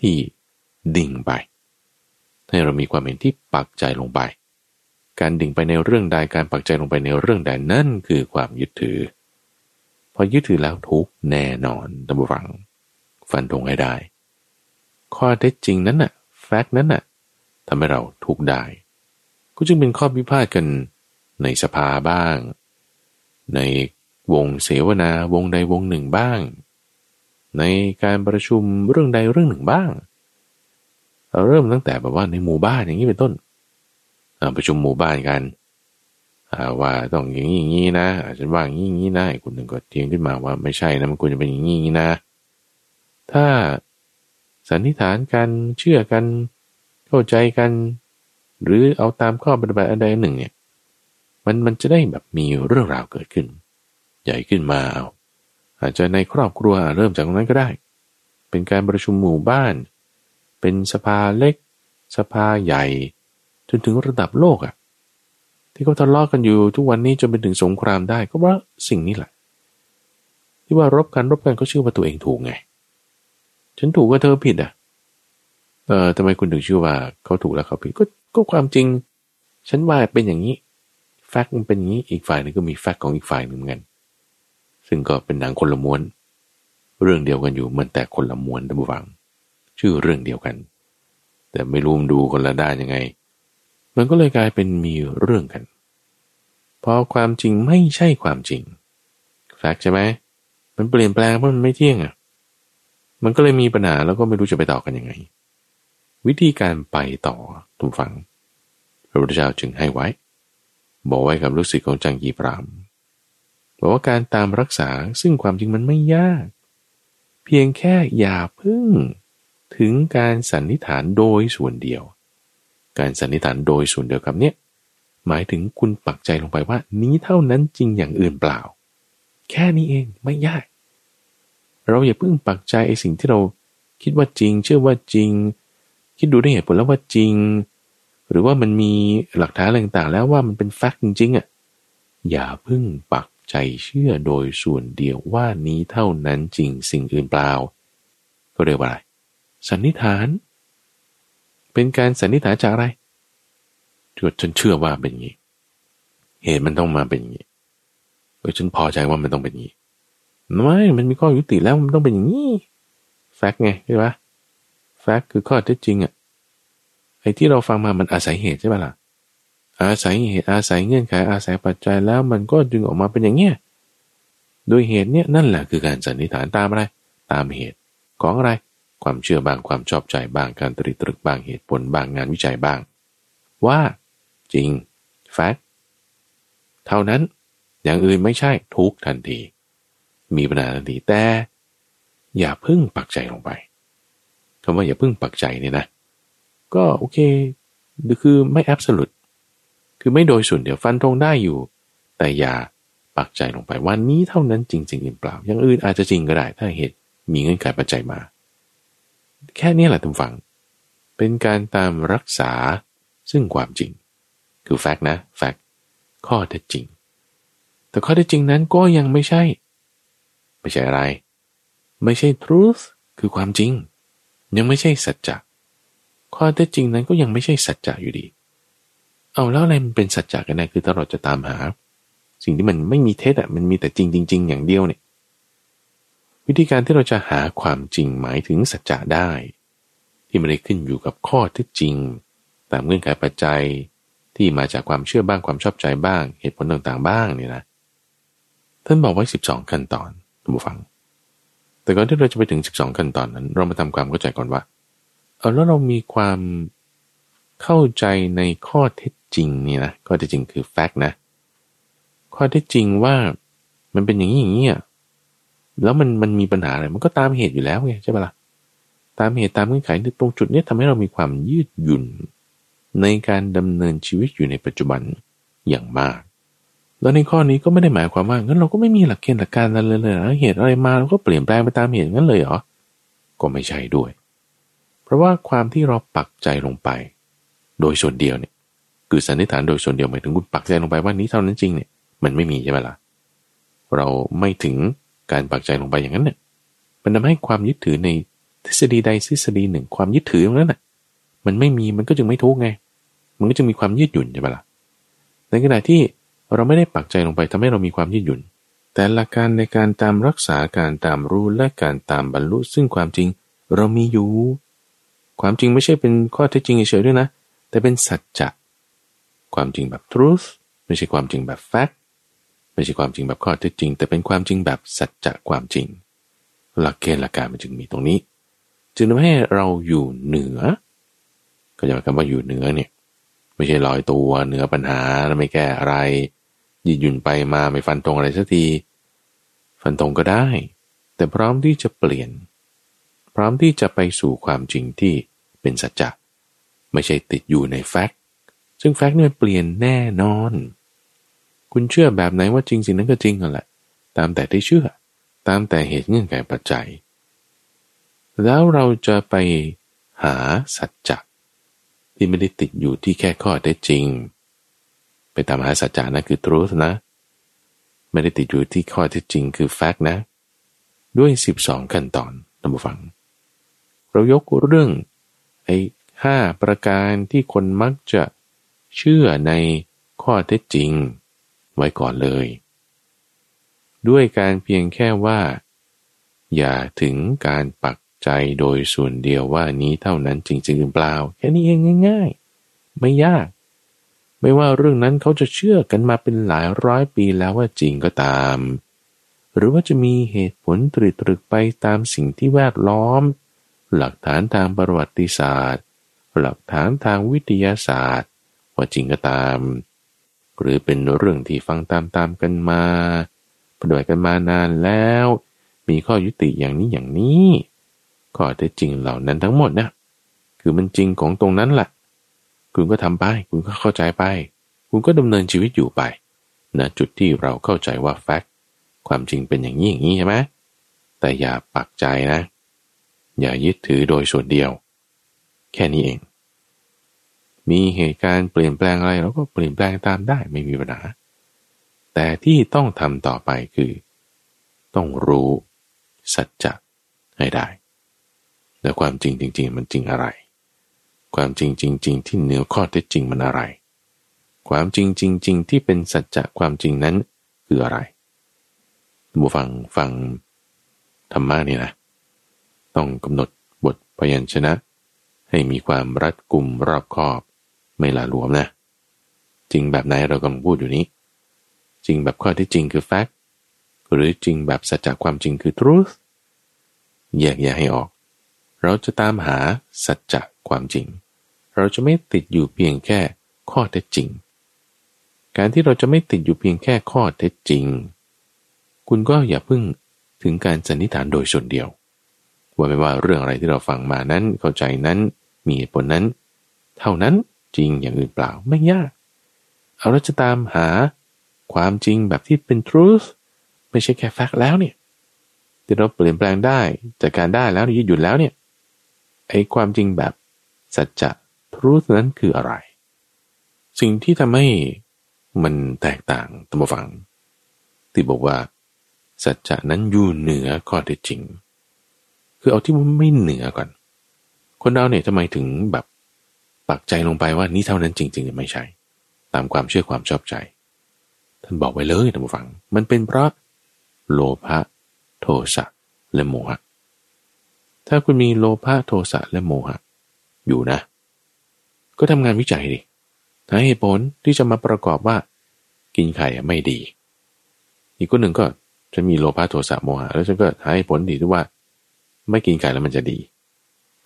ที่ดิ่งไป ให้เรามีความเห็นที่ปักใจลงไป การดิ่งไปในเรื่องใดการปักใจลงไปในเรื่องใดนั่นคือความยึดถือ พอยึดถือแล้วทุกแน่นอนตำรัง ฟันธงให้ได้ ข้อเท็จจริงนั้นน่ะแฟกต์นั้นน่ะทำให้เราทุกได้ ก็จึงเป็นข้อพิพาทกันในสภาบ้าง ใน วงเสวนาวงใดวงหนึ่งบ้าง ในการประชุมเรื่องใดเรื่องหนึ่งบ้างเราเริ่มตั้งแต่แบบว่าในหมู่บ้านอย่างนี้เป็นต้นประชุมหมู่บ้านกันว่าต้องอย่างนี้อย่างนี้นะฉันว่าอย่างนี้อย่างนี้นะคุณหนึ่งก็เทียงขึ้นมาว่าไม่ใช่นะมันควรจะเป็นอย่างนี้อย่างนี้นะ ถ้าสันนิษฐานกันเชื่อกัน เข้าใจกัน หรือเอาตามข้อปฏิบัติอันใดหนึ่งเนี่ยมันมันจะได้แบบมีเรื่องราวเกิดขึ้น ใหญ่ขึ้นมาเอาจจะในครอบครัวเริ่มจากตรงนั้นก็ได้ เป็นการประชุมหมู่บ้าน เป็นสภาเล็ก สภาใหญ่ จนถึงระดับโลกอะ่ะ ที่เขาทะเลาะกันอยู่ทุกวันนี้จนไปถึงสงครามได้ก็เพราะสิ่งนี้แหละ ที่ว่ารบกันรบกันก็เชื่อว่าตัวเองถูกไง ฉันถูกว่าเธอผิดอะ เออทำไมคุณถึงเชื่อว่าเขาถูกแล้วเขาผิดก็ก็ความจริง ฉันว่าเป็นอย่างนี้ แฟกต์มันเป็นอย่างนี้อีกฝ่ายนึงก็มีแฟกต์ของอีกฝ่ายหนึ่งเหมือนกัน ซึ่งก็เป็นหนังคนละม้วน เรื่องเดียวกันอยู่เหมันแต่คนละม้วนท่านผู้ฟัง ชื่อเรื่องเดียวกัน แต่ไม่รู้มดูคนละด้านยังไง มันก็เลยกลายเป็นมีเรื่องกันพราะความจริงไม่ใช่ความจริงแฟกใช่ไหมมันเปลี่ยนแปลงเพราะมันไม่เที่ยงอะมันก็เลยมีปัญหาแล้วก็ไม่รู้จะไปต่อกันยังไง วิธีการไปต่อทุกฝัง พระพุทธเจ้าจึงให้ไว้ บอกไว้กับลูกศิษย์ของจังกีพราม บอกว่าการตามรักษาซึ่งความจริงมันไม่ยาก เพียงแค่อย่าพึ่ง ถึงการสันนิษฐานโดยส่วนเดียว การสันนิษฐานโดยส่วนเดียวกับเนี้ยหมายถึงคุณปักใจลงไปว่า นี้เท่านั้นจริงอย่างอื่นเปล่า แค่นี้เองไม่ยาก เราอย่าเพิ่งปักใจไอ้สิ่งที่เราคิดว่าจริง เชื่อว่าจริง คิดดูได้เหตุผลแล้วว่าจริง หรือว่ามันมีหลักฐานอะไรต่างๆแล้วว่ามันเป็นแฟกต์จริงๆอะอย่าพิ่งปัก ใจเชื่อโดยส่วนเดียวว่านี้เท่านั้นจริงสิ่งอื่นเปล่า ก็เรียกว่าอะไร สันนิษฐาน เป็นการสันนิษฐานจากอะไรจนฉันเชื่อว่าเป็นอย่างนี้ เหตุมันต้องมาเป็นอย่างนี้เออฉันพอใจว่ามันต้องเป็นอย่างนี้ไม่มันมีข้อยุติแล้วมันต้องเป็นอย่างนี้แฟกไงใช่ปะแฟกคือข้อเท็จจริงอะไอ้ที่เราฟังมามันอาศัยเหตุใช่ปะล่ะ อาศัยเหตุอาศัยเงื่อนไขอาศัยปัจจัยแล้วมันก็ดึงออกมาเป็นอย่างเงี้ยโดยเหตุเนี่ยนั่นแหละคือการสันนิษฐานตามอะไร ตามเหตุของอะไร ความเชื่อบางความชอบใจบางการตรีตรึกบางเหตุผลบางงานวิจัยบาง ว่า จริง แฟกเท่านั้น อย่างอื่นไม่ใช่ทุกทันที มีปัญหาทันทีแต่ อย่าพึ่งปักใจลงไปคำว่าอย่าพึ่งปักใจเนี่ยนะ ก็โอเคคือไม่แอบส l ุด คือไม่โดยส่วนเดียวฟันตรงได้อยู่ แต่อย่าปักใจลงไปวันนี้เท่านั้นจริงๆหรือเปล่าอย่างอื่นอาจจะจริงก็ได้ ถ้าเหตุมีเงื่อนไขปัจจัยมา แค่นี้แหละทุกฝัง เป็นการตามรักษาซึ่งความจริง คือแฟกต์นะแฟกต์ข้อเท็จจริง แต่ข้อเท็จจริงนั้นก็ยังไม่ใช่ ไม่ใช่อะไร ไม่ใช่ truth คือความจริง ยังไม่ใช่สัจจะข้อเท็จจริงนั้นก็ยังไม่ใช่สัจจะอยู่ดี เอาแล้วอะไรมันเป็นสัจจะกันนะคือถ้าเราจะตามหา สิ่งที่มันไม่มีเท็จอะมันมีแต่จริงจริงอย่างเดียวเนี่ยวิธีการที่เราจะหาความจริงหมายถึงสัจจะได้ ที่ไม่ได้ขึ้นอยู่กับข้อเท็จจริง ตามเงื่อนไขปัจจัยที่มาจากความเชื่อบ้างความชอบใจบ้าง เหตุผลต่างๆบ้างเนี่ยนะท่านบอกไว้ 12 ขั้นตอนท่านผู้ฟัง แต่ก่อนที่เราจะไปถึง 12 ขั้นตอนนั้น เรามาทำความเข้าใจก่อนว่า เอาแล้วเรามีความเข้าใจในข้อเท็จ จริงนี่นะข้อเท็จจริงคือแฟกต์นะข้อเท็จจริงว่ามันเป็นอย่างนี้อย่างนี้อะแล้วมันมันมีปัญหาอะไรมันก็ตามเหตุอยู่แล้วไงใช่ปะละ่ะตามเหตุตามเงื่อนไขตรงจุดนี้ทำให้เรามีความยืดหยุ่น ในการดำเนินชีวิตอยู่ในปัจจุบันอย่างมาก แล้วในข้อนี้ก็ไม่ได้หมายความว่างั้นเราก็ไม่มีหลักเกณฑ์หลักการอะไรเลยนะเหตุอะไรมาเราก็เปลี่ยนแปลงไปตามเหตุงั้นเลยเหรอก็ไม่ใช่ด้วย เพราะว่าความที่เราปักใจลงไป โดยส่วนเดียวเนี่ย คือสันนิษฐานโดยส่วนเดียวหมายถึงคุณปักใจลงไปว่านี้เท่านั้นจริงเนี่ยมันไม่มีใช่ไหมล่ะเราไม่ถึงการปักใจลงไปอย่างนั้นเนี่ยมันทำให้ความยึดถือในทฤษฎีใดทฤษฎีหนึ่ง ความยึดถือตรงนั้นน่ะ มันไม่มีมันก็จึงไม่ทุกไง มันก็จึงมีความยืดหยุ่นใช่ไหมล่ะในขณะที่เราไม่ได้ปักใจลงไปทำให้เรามีความยืดหยุ่น แต่หลักการในการตามรักษาการตามรู้และการตามบรรลุซึ่งความจริงเรามีอยู่ ความจริงไม่ใช่เป็นข้อเท็จจริงเฉยๆด้วยนะ แต่เป็นสัจจะ ความจริงแบบ truth ไม่ใช่ความจริงแบบ fact ไม่ใช่ความจริงแบบข้อเท็จจริง แต่เป็นความจริงแบบสัจจะความจริง หลักเกณฑ์หลักการมันจึงมีตรงนี้ จึงทำให้เราอยู่เหนือ ก็จะหมายความว่าอยู่เหนือเนี่ยไม่ใช่ลอยตัวเหนือปัญหาแล้วไม่แก้อะไรยืดหยุ่นไปมาไม่ฟันตรงอะไรสักที ฟันตรงก็ได้ แต่พร้อมที่จะเปลี่ยน พร้อมที่จะไปสู่ความจริงที่เป็นสัจจะไม่ใช่ติดอยู่ในแฟกต ซึ่งแฟกต์เนี่ยเปลี่ยนแน่นอน คุณเชื่อแบบไหนว่าจริงสิ่งนั้นก็จริงกันแหละ ตามแต่ที่เชื่อ ตามแต่เหตุเงื่อนไขปัจจัย แล้วเราจะไปหาสัจจะที่ไม่ได้ติดอยู่ที่แค่ข้อได้จริง ไปตามหาสัจจะนะคือ truth นะ ไม่ได้ติดอยู่ที่ข้อที่จริงคือ fact นะ ด้วย 12 ขั้นตอนท่านผู้ฟัง เรายกเรื่องไอ้ห้าประการที่คนมักจะ เชื่อในข้อเท็จจริงไว้ก่อนเลย ด้วยการเพียงแค่ว่า อย่าถึงการปักใจโดยส่วนเดียวว่านี้เท่านั้นจริงๆหรือเปล่า แค่นี้เองง่าย ๆ ไม่ยาก ไม่ว่าเรื่องนั้นเขาจะเชื่อกันมาเป็นหลายร้อยปีแล้วว่าจริงก็ตาม หรือว่าจะมีเหตุผลตรึกตรึกไปตามสิ่งที่แวดล้อม หลักฐานทางประวัติศาสตร์ หลักฐานทางวิทยาศาสตร์ ว่าจริงก็ตาม หรือเป็นเรื่องที่ฟังตามๆกันมาปฏิบัติกันมานานแล้ว มีข้อยุติอย่างนี้อย่างนี้ข้อเท็จจริงเหล่านั้นทั้งหมดนะคือมันจริงของตรงนั้นแหละคุณก็ทำไป คุณก็เข้าใจไป คุณก็ดำเนินชีวิตอยู่ไปนะจุดที่เราเข้าใจว่าแฟกต์ความจริงเป็นอย่างนี้อย่างนี้ใช่ไหมแต่อย่าปักใจนะ อย่ายึดถือโดยส่วนเดียว แค่นี้เอง มีเหตุการณ์เปลี่ยนแปลงอะไรเราก็เปลี่ยนแปลงตามได้ไม่มีปัญหา แต่ที่ต้องทำต่อไปคือ ต้องรู้สัจจะให้ได้ แต่ความจริงจริง ๆ มันจริงอะไร ความจริงจริง ๆ ที่เหนือข้อเท็จจริงมันอะไร ความจริงจริง ๆ ที่เป็นสัจจะความจริงนั้นคืออะไรบูฟังฟังธรรมะนี่นะ ต้องกำหนดบทพยัญชนะให้มีความรัดกุมรอบคอบ ไม่ละหลวมนะ จริงแบบไหนเรากำลังพูดอยู่นี้ จริงแบบข้อที่จริงคือ fact หรือจริงแบบสัจจความจริงคือ truth แยกแยะให้ออก เราจะตามหาสัจจะความจริง เราจะไม่ติดอยู่เพียงแค่ข้อเท็จจริง การที่เราจะไม่ติดอยู่เพียงแค่ข้อเท็จจริง คุณก็อย่าพึ่งถึงการสันนิษฐานโดยส่วนเดียวว่าไม่ว่าเรื่องอะไรที่เราฟังมานั้นเข้าใจนั้นมีผลนั้น เท่านั้น จริงอย่างอื่นเปล่าไม่ยาก เอาเราจะตามหาความจริงแบบที่เป็น truth ไม่ใช่แค่แฟกต์แล้วเนี่ยที่เราเปลี่ยนแปลงได้จากการได้แล้วยืดหยุ่นแล้วเนี่ยไอ้ความจริงแบบสัจจะ truth นั้นคืออะไร สิ่งที่ทำให้มันแตกต่างตัมฟัง ที่บอกว่า สัจจะนั้นอยู่เหนือข้อเท็จจริง คือเอาที่มันไม่เหนือก่อน คนเราเนี่ยทำไมถึงแบบ ปักใจลงไปว่านี่เท่านั้นจริงๆไม่ใช่ ตามความเชื่อความชอบใจ ท่านบอกไว้เลยท่านผู้ฟัง มันเป็นเพราะโลภะโทสะและโมหะ ถ้าคุณมีโลภะโทสะและโมหะ อยู่นะ ก็ทำงานวิจัยดิหาเหตุผลที่จะมาประกอบว่า กินไข่ไม่ดี อีกคนหนึ่งก็จะมีโลภะโทสะโมหะ แล้วฉันก็หาเหตุผลดีด้วยว่า ไม่กินไข่แล้วมันจะดี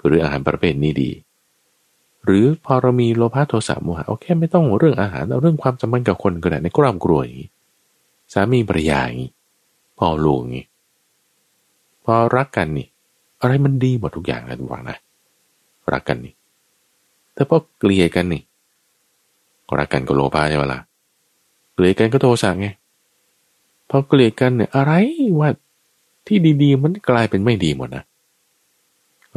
หรืออาหารประเภทนี้ดี หรือพอเรามีโลภะโทสะโมหะโอเคไม่ต้องเรื่องอาหารเอาเรื่องความสัมพันธ์กับคนก็ได้ในครอบครัวอย่างนี้สามีภรรยาอย่างนี้พ่อลูกอย่างนี้พอรักกันนี่ อะไรมันดีหมดทุกอย่างนะทุกฝังนะรักกันนี่แต่พอเกลียดกันนี่รักกันก็โลภะใช่ไหมล่ะเกลียดกันก็โทสะไงพอเกลียดกันเนี่ยอะไรว่าที่ดีๆ มันกลายเป็นไม่ดีหมดนะ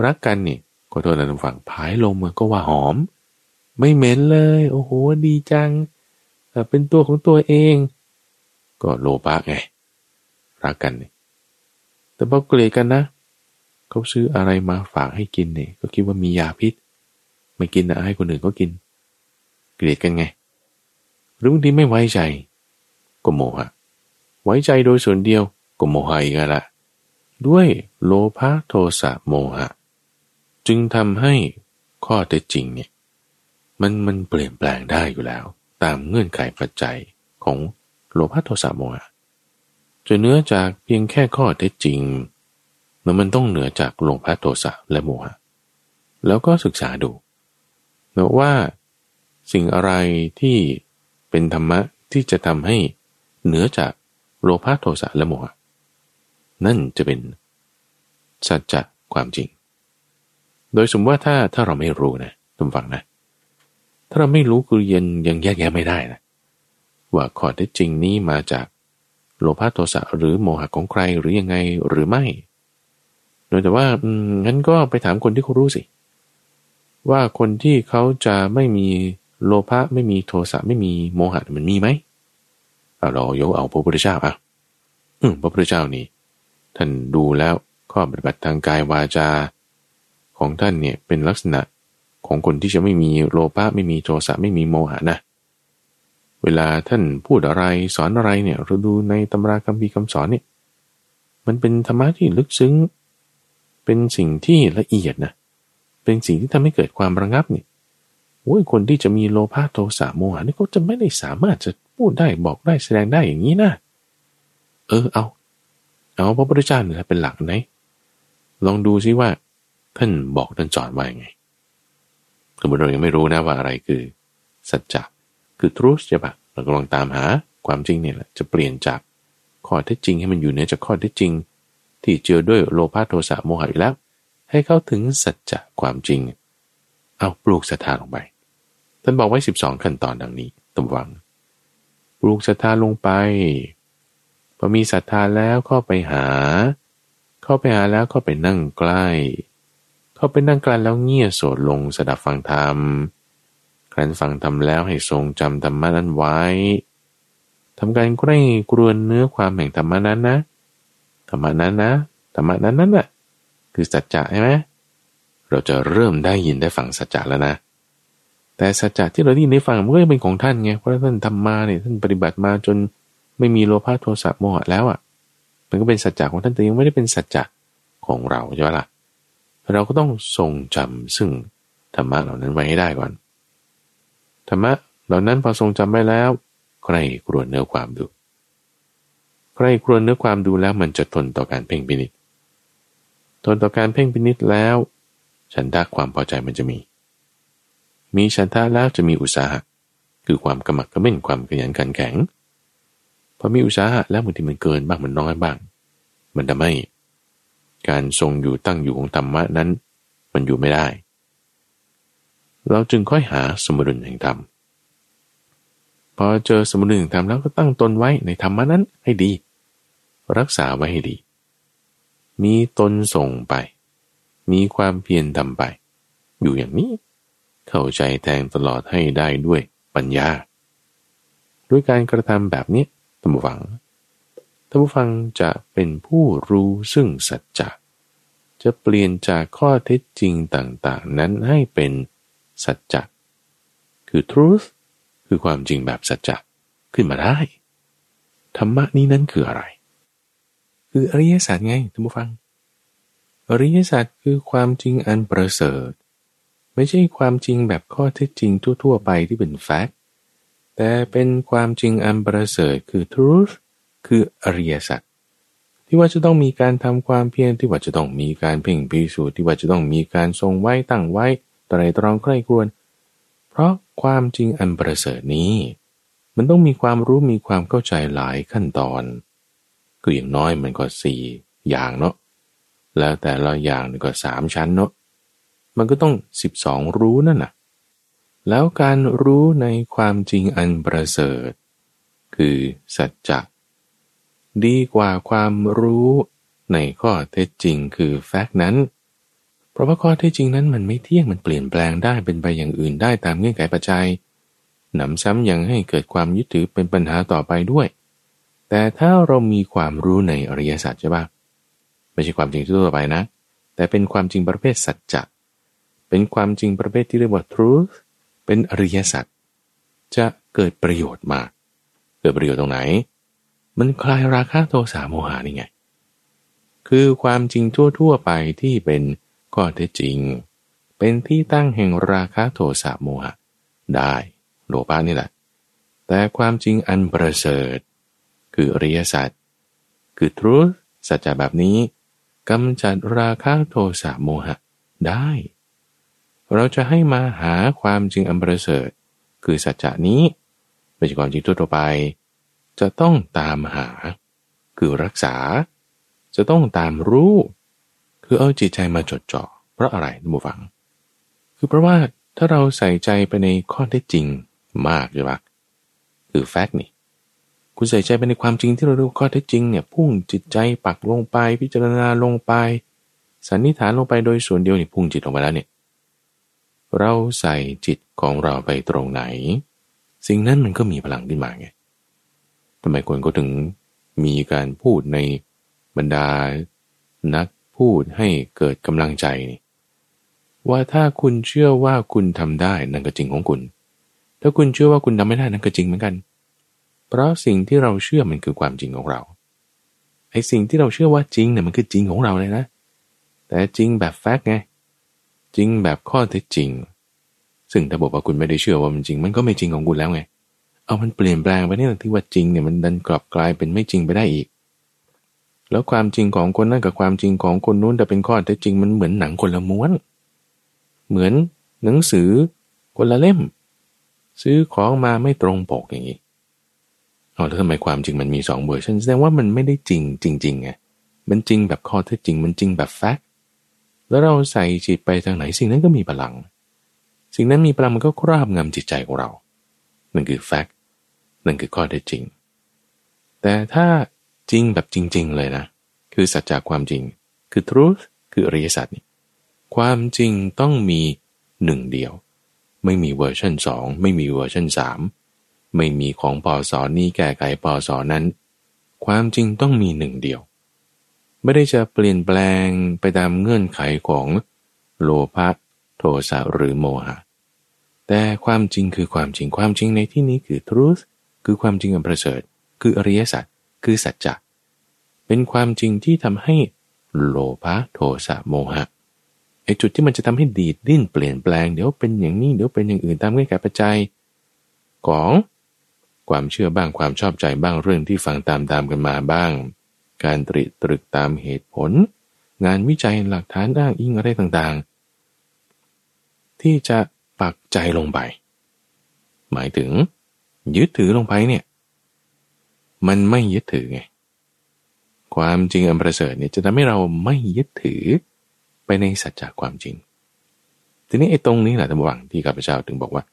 รักกันนี่ ขอโทษนะทุกฝั่งผายลมก็ว่าหอม ไม่เหม็นเลย โอ้โหดีจังเป็นตัวของตัวเอง ก็โลภะไงรักกัน แต่พอเกลียดกันนะเขาซื้ออะไรมาฝากให้กินเนี่ยก็คิดว่ามียาพิษ ไม่กินนะให้คนอื่นก็กิน เกลียดกันไงหรือบางทีไม่ไว้ใจ ก็โมหะไว้ใจโดยส่วนเดียวก็โมหะอีกละด้วยโลภะโทสะโมหะ จึงทำให้ข้อเท็จจริงเนี่ยมันมันเปลี่ยนแปลงได้อยู่แล้ว ตามเงื่อนไขปัจจัยของโลภะโทสะโมหะจะเนื้อจากเพียงแค่ข้อเท็จจริงมันมันต้องเหนือจากโลภะโทสะและโมหะแล้วก็ศึกษาดูนะว่าสิ่งอะไรที่เป็นธรรมะที่จะทำให้เหนือจากโลภะโทสะและโมหะนั่นจะเป็นสัจจะความจริง โดยสมมติว่าถ้าถ้าเราไม่รู้นะทุกฝังนะ ถ้าเราไม่รู้คือยังยังแยกแยะไม่ได้นะว่าข้อเท็จจริงนี้มาจากโลภะโทสะหรือโมหะของใครหรือยังไงหรือไม่โดยแต่ว่างั้นก็ไปถามคนที่เขารู้สิ ว่าคนที่เขาจะไม่มีโลภะไม่มีโทสะไม่มีโมหะมันมีไหมเอาเรายกเอาพระพุทธเจ้าอะอืมพระพุทธเจ้านี่ท่านดูแล้วข้อปฏิบัติทางกายวาจา ของท่านเนี่ยเป็นลักษณะของคนที่จะไม่มีโลภะไม่มีโทสะไม่มีโมหะนะ เวลาท่านพูดอะไรสอนอะไรเนี่ยเราดูในตำราคำพีคำสอนเนี่ยมันเป็นธรรมะที่ลึกซึ้ง เป็นสิ่งที่ละเอียดนะ เป็นสิ่งที่ทำให้เกิดความระงับเนี่ยโอ้ยคนที่จะมีโลภะโทสะโมหะนี่ก็จะไม่ได้สามารถจะพูดได้บอกได้แสดงได้อย่างนี้นะ เออเอา เอาพระพุทธเจ้าเนี่ยเป็นหลักไหน ลองดูซิว่า ท่านบอกท่านสอนว่าไงสมมติเรายังไม่รู้นะว่าอะไรคือ สัจจะคือทรูสใช่ปะเราก็ลองตามหาความจริงเนี่ยแหละจะเปลี่ยนจากข้อเท็จจริงให้มันอยู่ในจากข้อเท็จจริง ที่เจือด้วยโลภะโทสะโมหะอยู่แล้ว ให้เข้าถึงสัจจะความจริง เอาปลูกศรัทธาลงไป ท่านบอกไว้ 12 ขั้นตอนดังนี้ตำวัง ปลูกศรัทธาลงไปพอมีศรัทธาแล้วเข้าไปหา เข้าไปหาแล้วก็ไปนั่งใกล้ เขาไปนั่งกลันแล้วเงี่ยโสดลงสดับฟังธรรมครั้นฟังธรรมแล้วให้ทรงจำธรรมะนั้นไว้ทำการใกล้กรวนเนื้อความแห่งธรรมะนั้นนะธรรมะนั้นนะธรรมะนั้นนั่นแหละคือสัจจะใช่ไหมเราจะเริ่มได้ยินได้ฟังสัจจะแล้วนะ แต่สัจจะที่เราได้ยินได้ฟังมันก็เป็นของท่านไงเพราะท่านทำมาเนี่ยท่านปฏิบัติมาจนไม่มีโลภะโทสะโมหะแล้วอะ มันก็เป็นสัจจะของท่านแต่ยังไม่ได้เป็นสัจจะของเราใช่ไหมล่ะ เราก็ต้องทรงจำซึ่งธรรมะเหล่านั้นไว้ให้ได้ก่อน ธรรมะเหล่านั้นพอทรงจำไว้แล้ว ใครกรวเนื้อความดู ใครกรวเนื้อความดูแล้วมันจะทนต่อการเพ่งพินิษทนต่อการเพ่งพินิษแล้ว ฉันทะความพอใจมันจะมี มีฉันทะแล้วจะมีอุตสาหะ คือความกระหมักกระเม่นความขยันขันแข็งพอมีอุตสาหะแล้วบางทีมันเกินบ้างมันน้อยบ้าง มันทำให้ การทรงอยู่ตั้งอยู่ของธรรมะนั้น มันอยู่ไม่ได้ เราจึงค่อยหาสมดุลแห่งธรรมพอเจอสมดุลแห่งธรรมแล้วก็ตั้งตนไว้ในธรรมะนั้นให้ดี รักษาไว้ให้ดี มีตนส่งไป มีความเพียรทำไป อยู่อย่างนี้ เข้าใจแทงตลอดให้ได้ด้วยปัญญา ด้วยการกระทำแบบนี้ตั้งฟัง ท่านผู้ฟังจะเป็นผู้รู้ซึ่งสัจจะจะเปลี่ยนจากข้อเท็จจริงต่างๆ นั้นให้เป็นสัจจะคือ truth คือความจริงแบบสัจจะขึ้นมาได้ ธรรมะนี้นั้นคืออะไร คืออริยสัจไงท่านผู้ฟัง อริยสัจคือความจริงอันประเสริฐ ไม่ใช่ความจริงแบบข้อเท็จจริงทั่ว ๆ ไปที่เป็นแฟกต์แต่เป็นความจริงอันประเสริฐคือ truth คืออริยสัจที่ว่าจะต้องมีการทำความเพียรที่ว่าจะต้องมีการเพ่งพิสูจน์ที่ว่าจะต้องมีการทรงไว้ตั้งไว้ตรตรองใกล้ครวนเพราะความจริงอันประเสริฐนี้ มันต้องมีความรู้มีความเข้าใจหลายขั้นตอนคืออย่างน้อยมันก็สี่อย่างเนาะแล้วแต่ละอย่างก็สามชั้นเนาะมันก็ต้องสิบสองรู้นั่นน่ะแล้วการรู้ในความจริงอันประเสริฐ คือสัจจะ ดีกว่าความรู้ในข้อเท็จจริงคือแฟกต์นั้น เพราะว่าข้อเท็จจริงนั้นมันไม่เที่ยงมันเปลี่ยนแปลงได้เป็นไปอย่างอื่นได้ตามเงื่อนไขปัจจัยหนำซ้ำยังให้เกิดความยึดถือเป็นปัญหาต่อไปด้วย แต่ถ้าเรามีความรู้ในอริยสัจใช่ปะไม่ใช่ความจริงทั่วไปนะ แต่เป็นความจริงประเภทสัจจะเป็นความจริงประเภทที่เรียกว่า truth เป็นอริยสัจจะเกิดประโยชน์มาก เกิดประโยชน์ตรงไหน มันคลายราคะโทสะโมหานี่ไง คือความจริงทั่วๆไปที่เป็นข้อเท็จจริง เป็นที่ตั้งแห่งราคะโทสะโมหะ ได้โลภะนี่แหละ แต่ความจริงอันประเสริฐ คืออริยสัจคือทรูสัจจะแบบนี้กำจัดราคะโทสะโมหะได้ เราจะให้มาหาความจริงอันประเสริฐ คือสัจจะนี้ไม่ใช่ความจริงทั่วไป จะต้องตามหา คือรักษา จะต้องตามรู้ คือเอาจิตใจมาจดจ่อเพราะอะไรท่านผู้ฟัง คือเพราะว่าถ้าเราใส่ใจไปในข้อเท็จจริงมากใช่ปะคือแฟกต์นี่ คุณใส่ใจไปในความจริงที่เรารู้ข้อเท็จจริงเนี่ยพุ่งจิตใจปักลงไปพิจารณาลงไปสันนิษฐานลงไปโดยส่วนเดียวนี่พุ่งจิตลงไปแล้วเนี่ยเราใส่จิตของเราไปตรงไหน สิ่งนั้นมันก็มีพลังขึ้นมาไง ทำไมคนก็ถึงมีการพูดในบรรดา นักพูดให้เกิดกำลังใจนี่ว่าถ้าคุณเชื่อว่าคุณทำได้นั่นก็จริงของคุณ ถ้าคุณเชื่อว่าคุณทำไม่ได้นั่นก็จริงเหมือนกัน เพราะสิ่งที่เราเชื่อมันคือความจริงของเราไอ้สิ่งที่เราเชื่อว่าจริงเนี่ยมันคือจริงของเราเลยนะ แต่จริงแบบแฟกต์ไง จริงแบบข้อเท็จจริง ซึ่งถ้าบอกว่าคุณไม่ได้เชื่อว่ามันจริง มันก็ไม่จริงของคุณแล้วไง เอามันเปลี่ยนแปลงไปนี่ที่ว่าจริงเนี่ยมันดันกลับกลายเป็นไม่จริงไปได้อีก แล้วความจริงของคนนั้นกับความจริงของคนนู้นแต่เป็นข้อเท็จจริงมันเหมือนหนังคนละม้วน เหมือนหนังสือคนละเล่ม ซื้อของมาไม่ตรงปกอย่างนี้เอแล้วทำไมความจริงมันมีสองเวอร์ชันแสดงว่ามันไม่ได้จริงจริงๆไงมันจริงแบบข้อเท็จจริง มันจริงแบบแฟกต์แล้วเราใส่จิตไปทางไหนสิ่งนั้นก็มีพลัง สิ่งนั้นมีพลังมันก็ครอบงำจิตใจของเรานั่นคือแฟกต นั่นคือข้อเท็จจริง แต่ถ้าจริงแบบจริง ๆ เลยนะ คือสัจจะความจริง คือ truth คืออริยสัจนี่ความจริงต้องมีหนึ่งเดียว ไม่มีเวอร์ชันสองไม่มีเวอร์ชันสามไม่มีของปอสอนนี้แก้ไขปอสอนั้น ความจริงต้องมีหนึ่งเดียว ไม่ได้จะเปลี่ยนแปลงไปตามเงื่อนไขของโลภะโทสะหรือโมหะแต่ความจริงคือความจริงความจริงในที่นี้คือ truth คือความจริงอันประเสริฐ คืออริยสัจคือสัจจะเป็นความจริงที่ทำให้โลภะโทสะโมหะไอจุดที่มันจะทำให้ดีดดิ้นเปลี่ยนแปลงเดี๋ยวเป็นอย่างนี้เดี๋ยวเป็นอย่างอื่นตามเงื่อนไขปัจจัยของความเชื่อบ้างความชอบใจบ้างเรื่องที่ฟังตามตามกันมาบ้าง การตริตรึกตามเหตุผล งานวิจัยหลักฐานอ้างอิงอะไรต่างๆ ที่จะปักใจลงไป หมายถึง ยึดถือลงไปเนี่ย มันไม่ยึดถือไง ความจริงอันประเสริฐเนี่ยจะทำให้เราไม่ยึดถือไปในสัจจะความจริง ทีนี้ไอ้ตรงนี้แหละท่านผู้ฟังที่ข้าพเจ้าถึงบอกว่า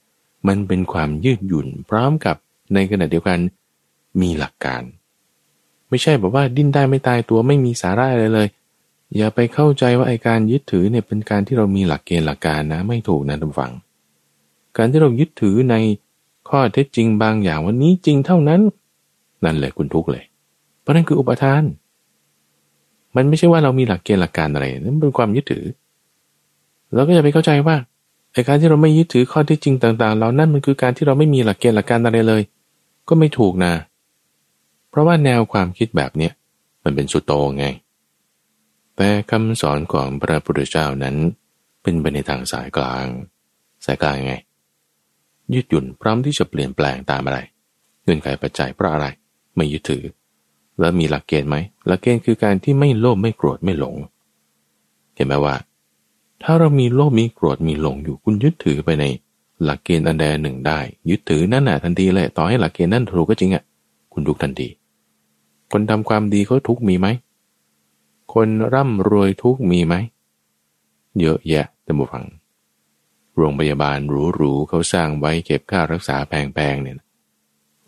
มันเป็นความยืดหยุ่นพร้อมกับในขณะเดียวกันมีหลักการ ไม่ใช่แบบว่าดิ้นได้ไม่ตายตัวไม่มีสาระอะไรเลย อย่าไปเข้าใจว่าไอการยึดถือเนี่ยเป็นการที่เรามีหลักเกณฑ์หลักการนะไม่ถูกนะท่านฟัง การที่เรายึดถือใน ข้อเท็จจริงบางอย่างวันนี้จริงเท่านั้น นั่นแหละคุณทุกเลย เพราะนั่นคืออุปทาน มันไม่ใช่ว่าเรามีหลักเกณฑ์หลักการอะไรนั่นเป็นความยึดถือเราก็อย่าไปเข้าใจว่าไอการที่เราไม่ยึดถือข้อที่จริงต่างๆ เรานั่นมันคือการที่เราไม่มีหลักเกณฑ์หลักการอะไรเลย ก็ไม่ถูกนะ เพราะว่าแนวความคิดแบบเนี้ยมันเป็นสุดโตไง แต่คำสอนของพระพุทธเจ้านั้น เป็นไปในทางสายกลาง สายกลางไง ยืดหยุ่นพร้อมที่จะเปลี่ยนแปลงตามอะไร เงื่อนไขปัจจัยเพราะอะไร ไม่ยึดถือ แล้วมีหลักเกณฑ์ไหมหลักเกณฑ์คือการที่ไม่โลภไม่โกรธไม่หลง เห็นไหมว่า ถ้าเรามีโลภมีโกรธมีหลงอยู่คุณยึดถือไปใน หลักเกณฑ์อันใดหนึ่งได้ ยึดถือนั่นน่ะทันทีเลยต่อให้หลักเกณฑ์นั่นถูกก็จริงอะคุณทุกทันทีคนทำความดีเขาทุกมีไหมคนร่ำรวยทุกมีไหมเยอะแยะแต่บุฟัง โรงพยาบาลหรูๆเขาสร้างไว้เก็บค่ารักษาแพงๆเนี่ย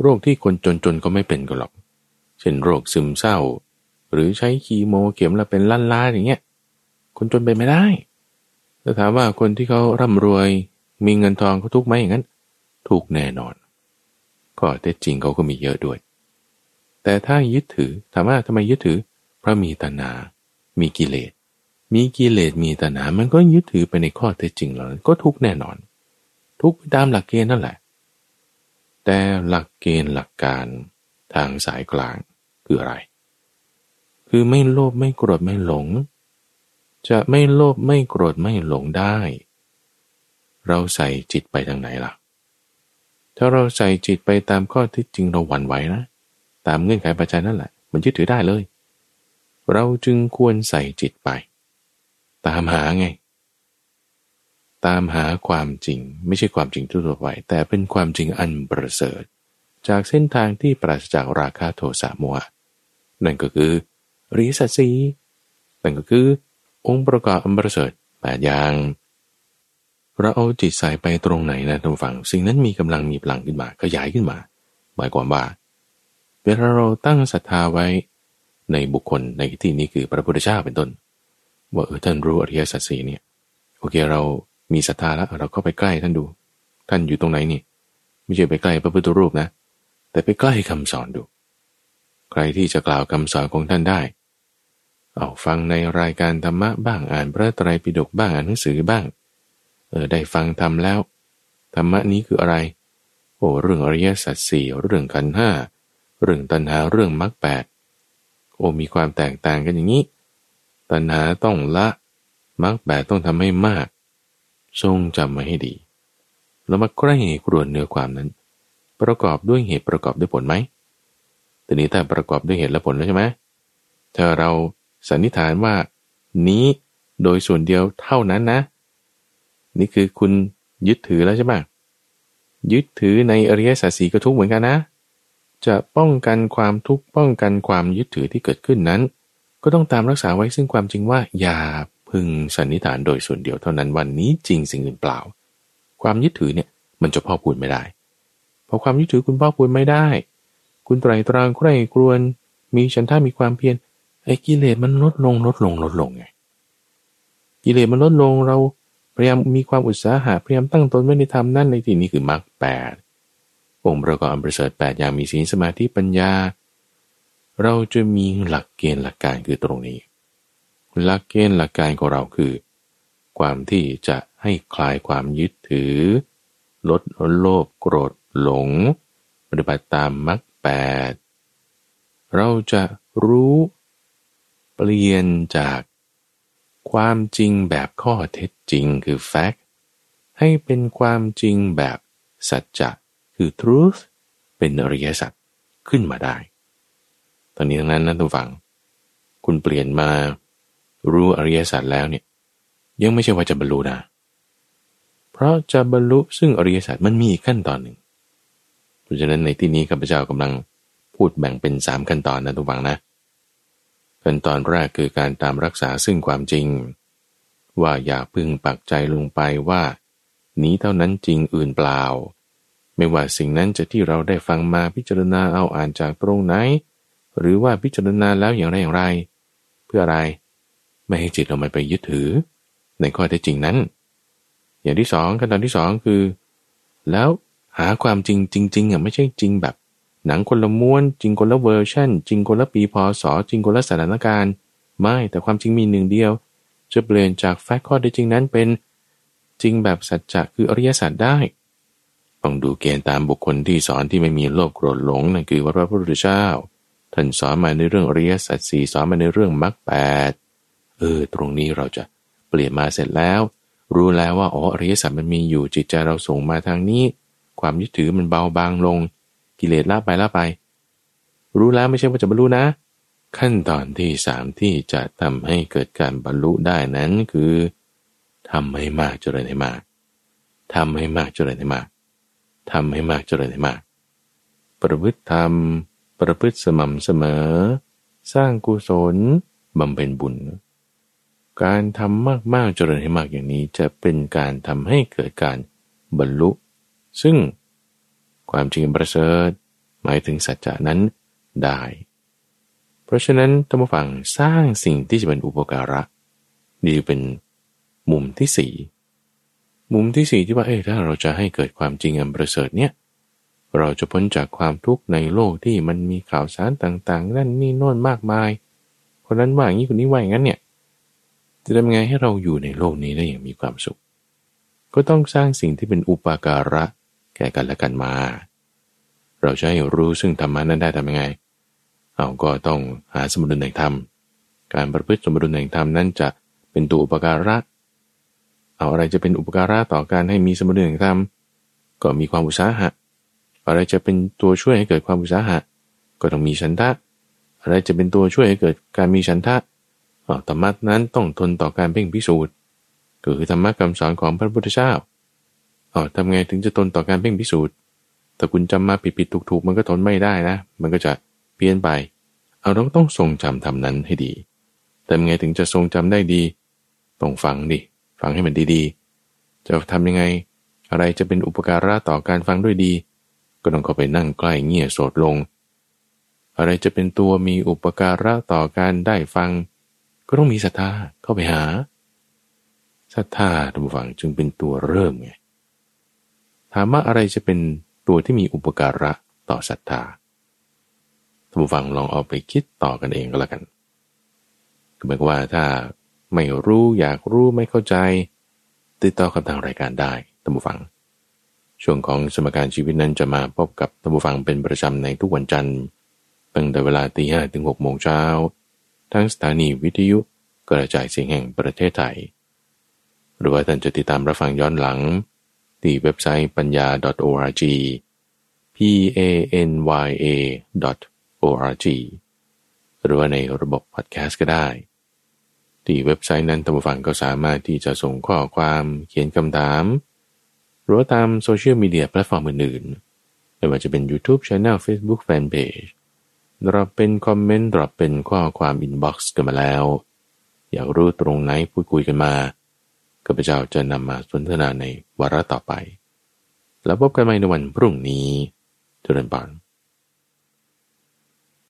โรคที่คนจนๆก็ไม่เป็นกันหรอก เช่นโรคซึมเศร้า หรือใช้คีโมเข็มละเป็นล้านๆอย่างเงี้ยคนจนเป็นไม่ได้แต่ถามว่าคนที่เขาร่ำรวยมีเงินทองเขาทุกไหมอย่างนั้นถูกแน่นอน ก็แต่จริงเขาก็มีเยอะด้วย แต่ถ้ายึดถือถามว่าทำไมยึดถือ เพราะมีตัณหา มีกิเลส มีกิเลสมีตัณหา มันก็ยึดถือไปในข้อเท็จจริงเหล่านั้นก็ทุกแน่นอน ทุกตามหลักเกณฑ์นั่นแหละ แต่หลักเกณฑ์หลักการทางสายกลางคืออะไร คือไม่โลภไม่โกรธไม่หลง จะไม่โลภไม่โกรธไม่หลงได้ เราใส่จิตไปทางไหนล่ะ ถ้าเราใส่จิตไปตามข้อที่จริงเราหวั่นไหวนะ ตามเงื่อนไขปัจจัยนั่นแหละ มันยึดถือได้เลย เราจึงควรใส่จิตไป ตามหาไง ตามหาความจริง ไม่ใช่ความจริงทั่วไป แต่เป็นความจริงอันประเสริฐ จากเส้นทางที่ปราศจากราคะโทสะโมหะนั่นก็คือริสสีนั่นก็คือ องค์ประกอบอันประเสริฐแปดอย่างเราเอาจิตใส่ไปตรงไหนนะท่านฟัง สิ่งนั้นมีกำลังมีพลังขึ้นมาขยายขึ้นมา หมายความว่าเวลาเราตั้งศรัทธาไว้ในบุคคลในที่นี้คือพระพุทธเจ้าเป็นต้น ว่าเออท่านรู้อริยสัจสีเนี่ยโอเคเรามีศรัทธาแล้วเราก็ไปใกล้ท่านดู ท่านอยู่ตรงไหนนี่ ไม่ใช่ไปใกล้พระพุทธรูปนะ แต่ไปใกล้คำสอนดู ใครที่จะกล่าวคำสอนของท่านได้ เอาฟังในรายการธรรมะบ้างอ่านพระไตรปิฎกบ้างอ่านหนังสือบ้าง เออได้ฟังทำแล้ว ธรรมะนี้คืออะไร โอ้เรื่องอริยสัจสี่เรื่องขันห้าเรื่องตัณหาเรื่องมรรคแปดโอ้มีความแตกต่างกันอย่างนี้ ตัณหาต้องละมรรคแปดต้องทำให้มาก ทรงจำมาให้ดี แล้วมาใกล้กรวนเนื้อความนั้น ประกอบด้วยเหตุประกอบด้วยผลไหมทีนี้ถ้าประกอบด้วยเหตุและผลแล้วใช่ไหมถ้าเราสันนิษฐานว่า นี้โดยส่วนเดียวเท่านั้นนะ นี่คือคุณยึดถือแล้วใช่ไหมยึดถือในอริยสัจสีก็ทุกเหมือนกันนะ จะป้องกันความทุกข์ป้องกันความยึดถือที่เกิดขึ้นนั้น ก็ต้องตามรักษาไว้ซึ่งความจริงว่า อย่าพึงสันนิษฐานโดยส่วนเดียวเท่านั้นวันนี้จริงสิ่งอื่นเปล่า ความยึดถือเนี่ยมันจะพ่อพูดไม่ได้พอความยึดถือคุณพ่อพูดไม่ได้ คุณไตรตรองใคร่ครวน มีฉันท่ามีความเพียรไอ้กิเลสมันลดลงลดลงลดลงไงกิเลสมันลดลงเราพยายามมีความอุตสาหะพยายามตั้งตนไว้ในธรรมนั่นในที่นี้คือมรรคแปดองค์ประกอบอันประเสริฐแปดอย่างมีศีลสมาธิปัญญา เราจะมีหลักเกณฑ์หลักการคือตรงนี้ หลักเกณฑ์หลักการของเราคือ ความที่จะให้คลายความยึดถือ ลดโลภโกรธหลง ปฏิบัติตามมรรคแปดเราจะรู้เปลี่ยนจากความจริงแบบข้อเท็จจริงคือ fact ให้เป็นความจริงแบบสัจจะคือ truth เป็นอริยสัจขึ้นมาได้ ตอนนี้ทั้งนั้นนะทุกฝัง คุณเปลี่ยนมารู้อริยสัจแล้วเนี่ย ยังไม่ใช่ว่าจะบรรลุนะเพราะจะบรรลุซึ่งอริยสัจมันมีอีกขั้นตอนหนึ่งเพราะฉะนั้นในที่นี้ข้าพเจ้ากำลังพูดแบ่งเป็นสามขั้นตอนนะทุกฝังนะขั้นตอนแรกคือการตามรักษาซึ่งความจริง ว่าอย่าพึ่งปักใจลงไปว่า นี้เท่านั้นจริงอื่นเปล่า ไม่ว่าสิ่งนั้นจะที่เราได้ฟังมาพิจารณาเอาอ่านจากตรงไหน หรือว่าพิจารณาแล้วอย่างไรอย่างไร เพื่ออะไร ไม่ให้จิตเราไปยึดถือ ในข้อเท็จจริงนั้น อย่างที่สองขั้นตอนที่สองคือ แล้วหาความจริงจริงๆอะไม่ใช่จริงแบบ หนังคนละม้วน จริงคนละเวอร์ชันจริงคนละปีพศจริงคนละสถานการณ์ ไม่แต่ความจริงมีหนึ่งเดียว จะเปลี่ยนจากแฟกต์ข้อเท็จจริงนั้นเป็นจริงแบบสัจจะคืออริยสัจได้ต้องดูเกณฑ์ตามบุคคลที่สอนที่ไม่มีโลภโกรธหลงนั่นคือพระพุทธเจ้า ท่านสอนมาในเรื่องอริยสัจสี่สอนมาในเรื่องมรรคแปดเออ ตรงนี้เราจะเปลี่ยนมาเสร็จแล้ว รู้แล้วว่าอ๋ออริยสัจมันมีอยู่จิตใจเราส่งมาทางนี้ ความยึดถือมันเบาบางลง กิเลสละไปละไป รู้แล้วไม่ใช่ว่าจะบรรลุนะ ขั้นตอนที่สามที่จะทำให้เกิดการบรรลุได้นั้นคือทำให้มากเจริญให้มากทำให้มากเจริญให้มากทำให้มากเจริญให้มาก ประพฤติธรรม ประพฤติสม่ำเสมอ สร้างกุศลบำเพ็ญบุญ การทำมากๆเจริญให้มากอย่างนี้จะเป็นการทำให้เกิดการบรรลุ ซึ่งความจริงประเสริฐหมายถึงสัจจะนั้นได้ เพราะฉะนั้นธรรมฝังสร้างสิ่งที่จะเป็นอุปการะนี่เป็นมุมที่สี่มุมที่สี่ที่ว่าเอ้ถ้าเราจะให้เกิดความจริงอันประเสริฐเนี่ย เราจะพ้นจากความทุกข์ในโลกที่มันมีข่าวสารต่างๆ นั่นนี่โน่นมากมาย คนนั้นว่าอย่างนี้คนนี้ว่าอย่างนั้นเนี่ย จะทำไงให้เราอยู่ในโลกนี้ได้อย่างมีความสุข ก็ต้องสร้างสิ่งที่เป็นอุปการะแก่กันและกันมา เราจะให้รู้ซึ่งธรรมะนั้นได้ทำยังไง เอาก็ต้องหาสมดุลแห่งธรรม การประพฤติสมดุลแห่งธรรมนั้นจะเป็นตัวอุปการะ เอาอะไรจะเป็นอุปการะต่อการให้มีสมดุลแห่งธรรม ก็มีความอุตสาหะ อะไรจะเป็นตัวช่วยให้เกิดความอุตสาหะ ก็ต้องมีฉันทะ อะไรจะเป็นตัวช่วยให้เกิดการมีฉันทะธรรมะนั้นต้องทนต่อการเพ่งพิสูจน์ก็คือธรรมะคำสอนของพระพุทธเจ้าอ๋อทำไงถึงจะทนต่อการเพ่งพิสูจน์ถ้าคุณจำมาผิดผิดถูกถูกมันก็ทนไม่ได้นะ มันก็จะเพี้ยนไป เอาเราต้องทรงจำทำนั้นให้ดีทำไงถึงจะทรงจำได้ดี ต้องฟังดิ ฟังให้มันดีๆ จะทำยังไง อะไรจะเป็นอุปการะต่อการฟังด้วยดี ก็ต้องเข้าไปนั่งใกล้เงี่ยโสดลง อะไรจะเป็นตัวมีอุปการะต่อการได้ฟัง ก็ต้องมีศรัทธาเข้าไปหาศรัทธาท่านผู้ฟังจึงเป็นตัวเริ่มไงถามว่าอะไรจะเป็นตัวที่มีอุปการะต่อศรัทธาท่านผู้ฟังลองเอาไปคิดต่อกันเองก็แล้วกันคือหมายว่าถ้าไม่รู้อยากรู้ไม่เข้าใจ ติดต่อกับทางรายการได้ท่านผู้ฟัง ช่วงของสมการชีวิตนั้นจะมาพบกับท่านผู้ฟังเป็นประจำในทุกวันจันทร์ตั้งแต่เวลาตีห้ถึงหกโมงเช้าทั้งสถานีวิทยุกระจายเสียงแห่งประเทศไทย หรือว่าท่านจะติดตามรับฟังย้อนหลัง ที่เว็บไซต์ปัญญา .org p a n y a .org หรือว่าในระบบพอดแคสต์ก็ได้ ที่เว็บไซต์นั้นท่านผู้ฟังก็สามารถที่จะส่งข้อความเขียนคำถาม หรือตามโซเชียลมีเดียแพลตฟอร์มอื่นๆไม่ว่าจะเป็น YouTube Channel Facebook Fanpage drop เป็นคอมเมนต์ drop เป็นข้อความ inbox กันมาแล้ว อยากรู้ตรงไหนพูดคุยกันมาข้าพเจ้าจะนำมาสนทนาในวาระต่อไป แล้วพบกันใหม่ในวันพรุ่งนี้เจริญพร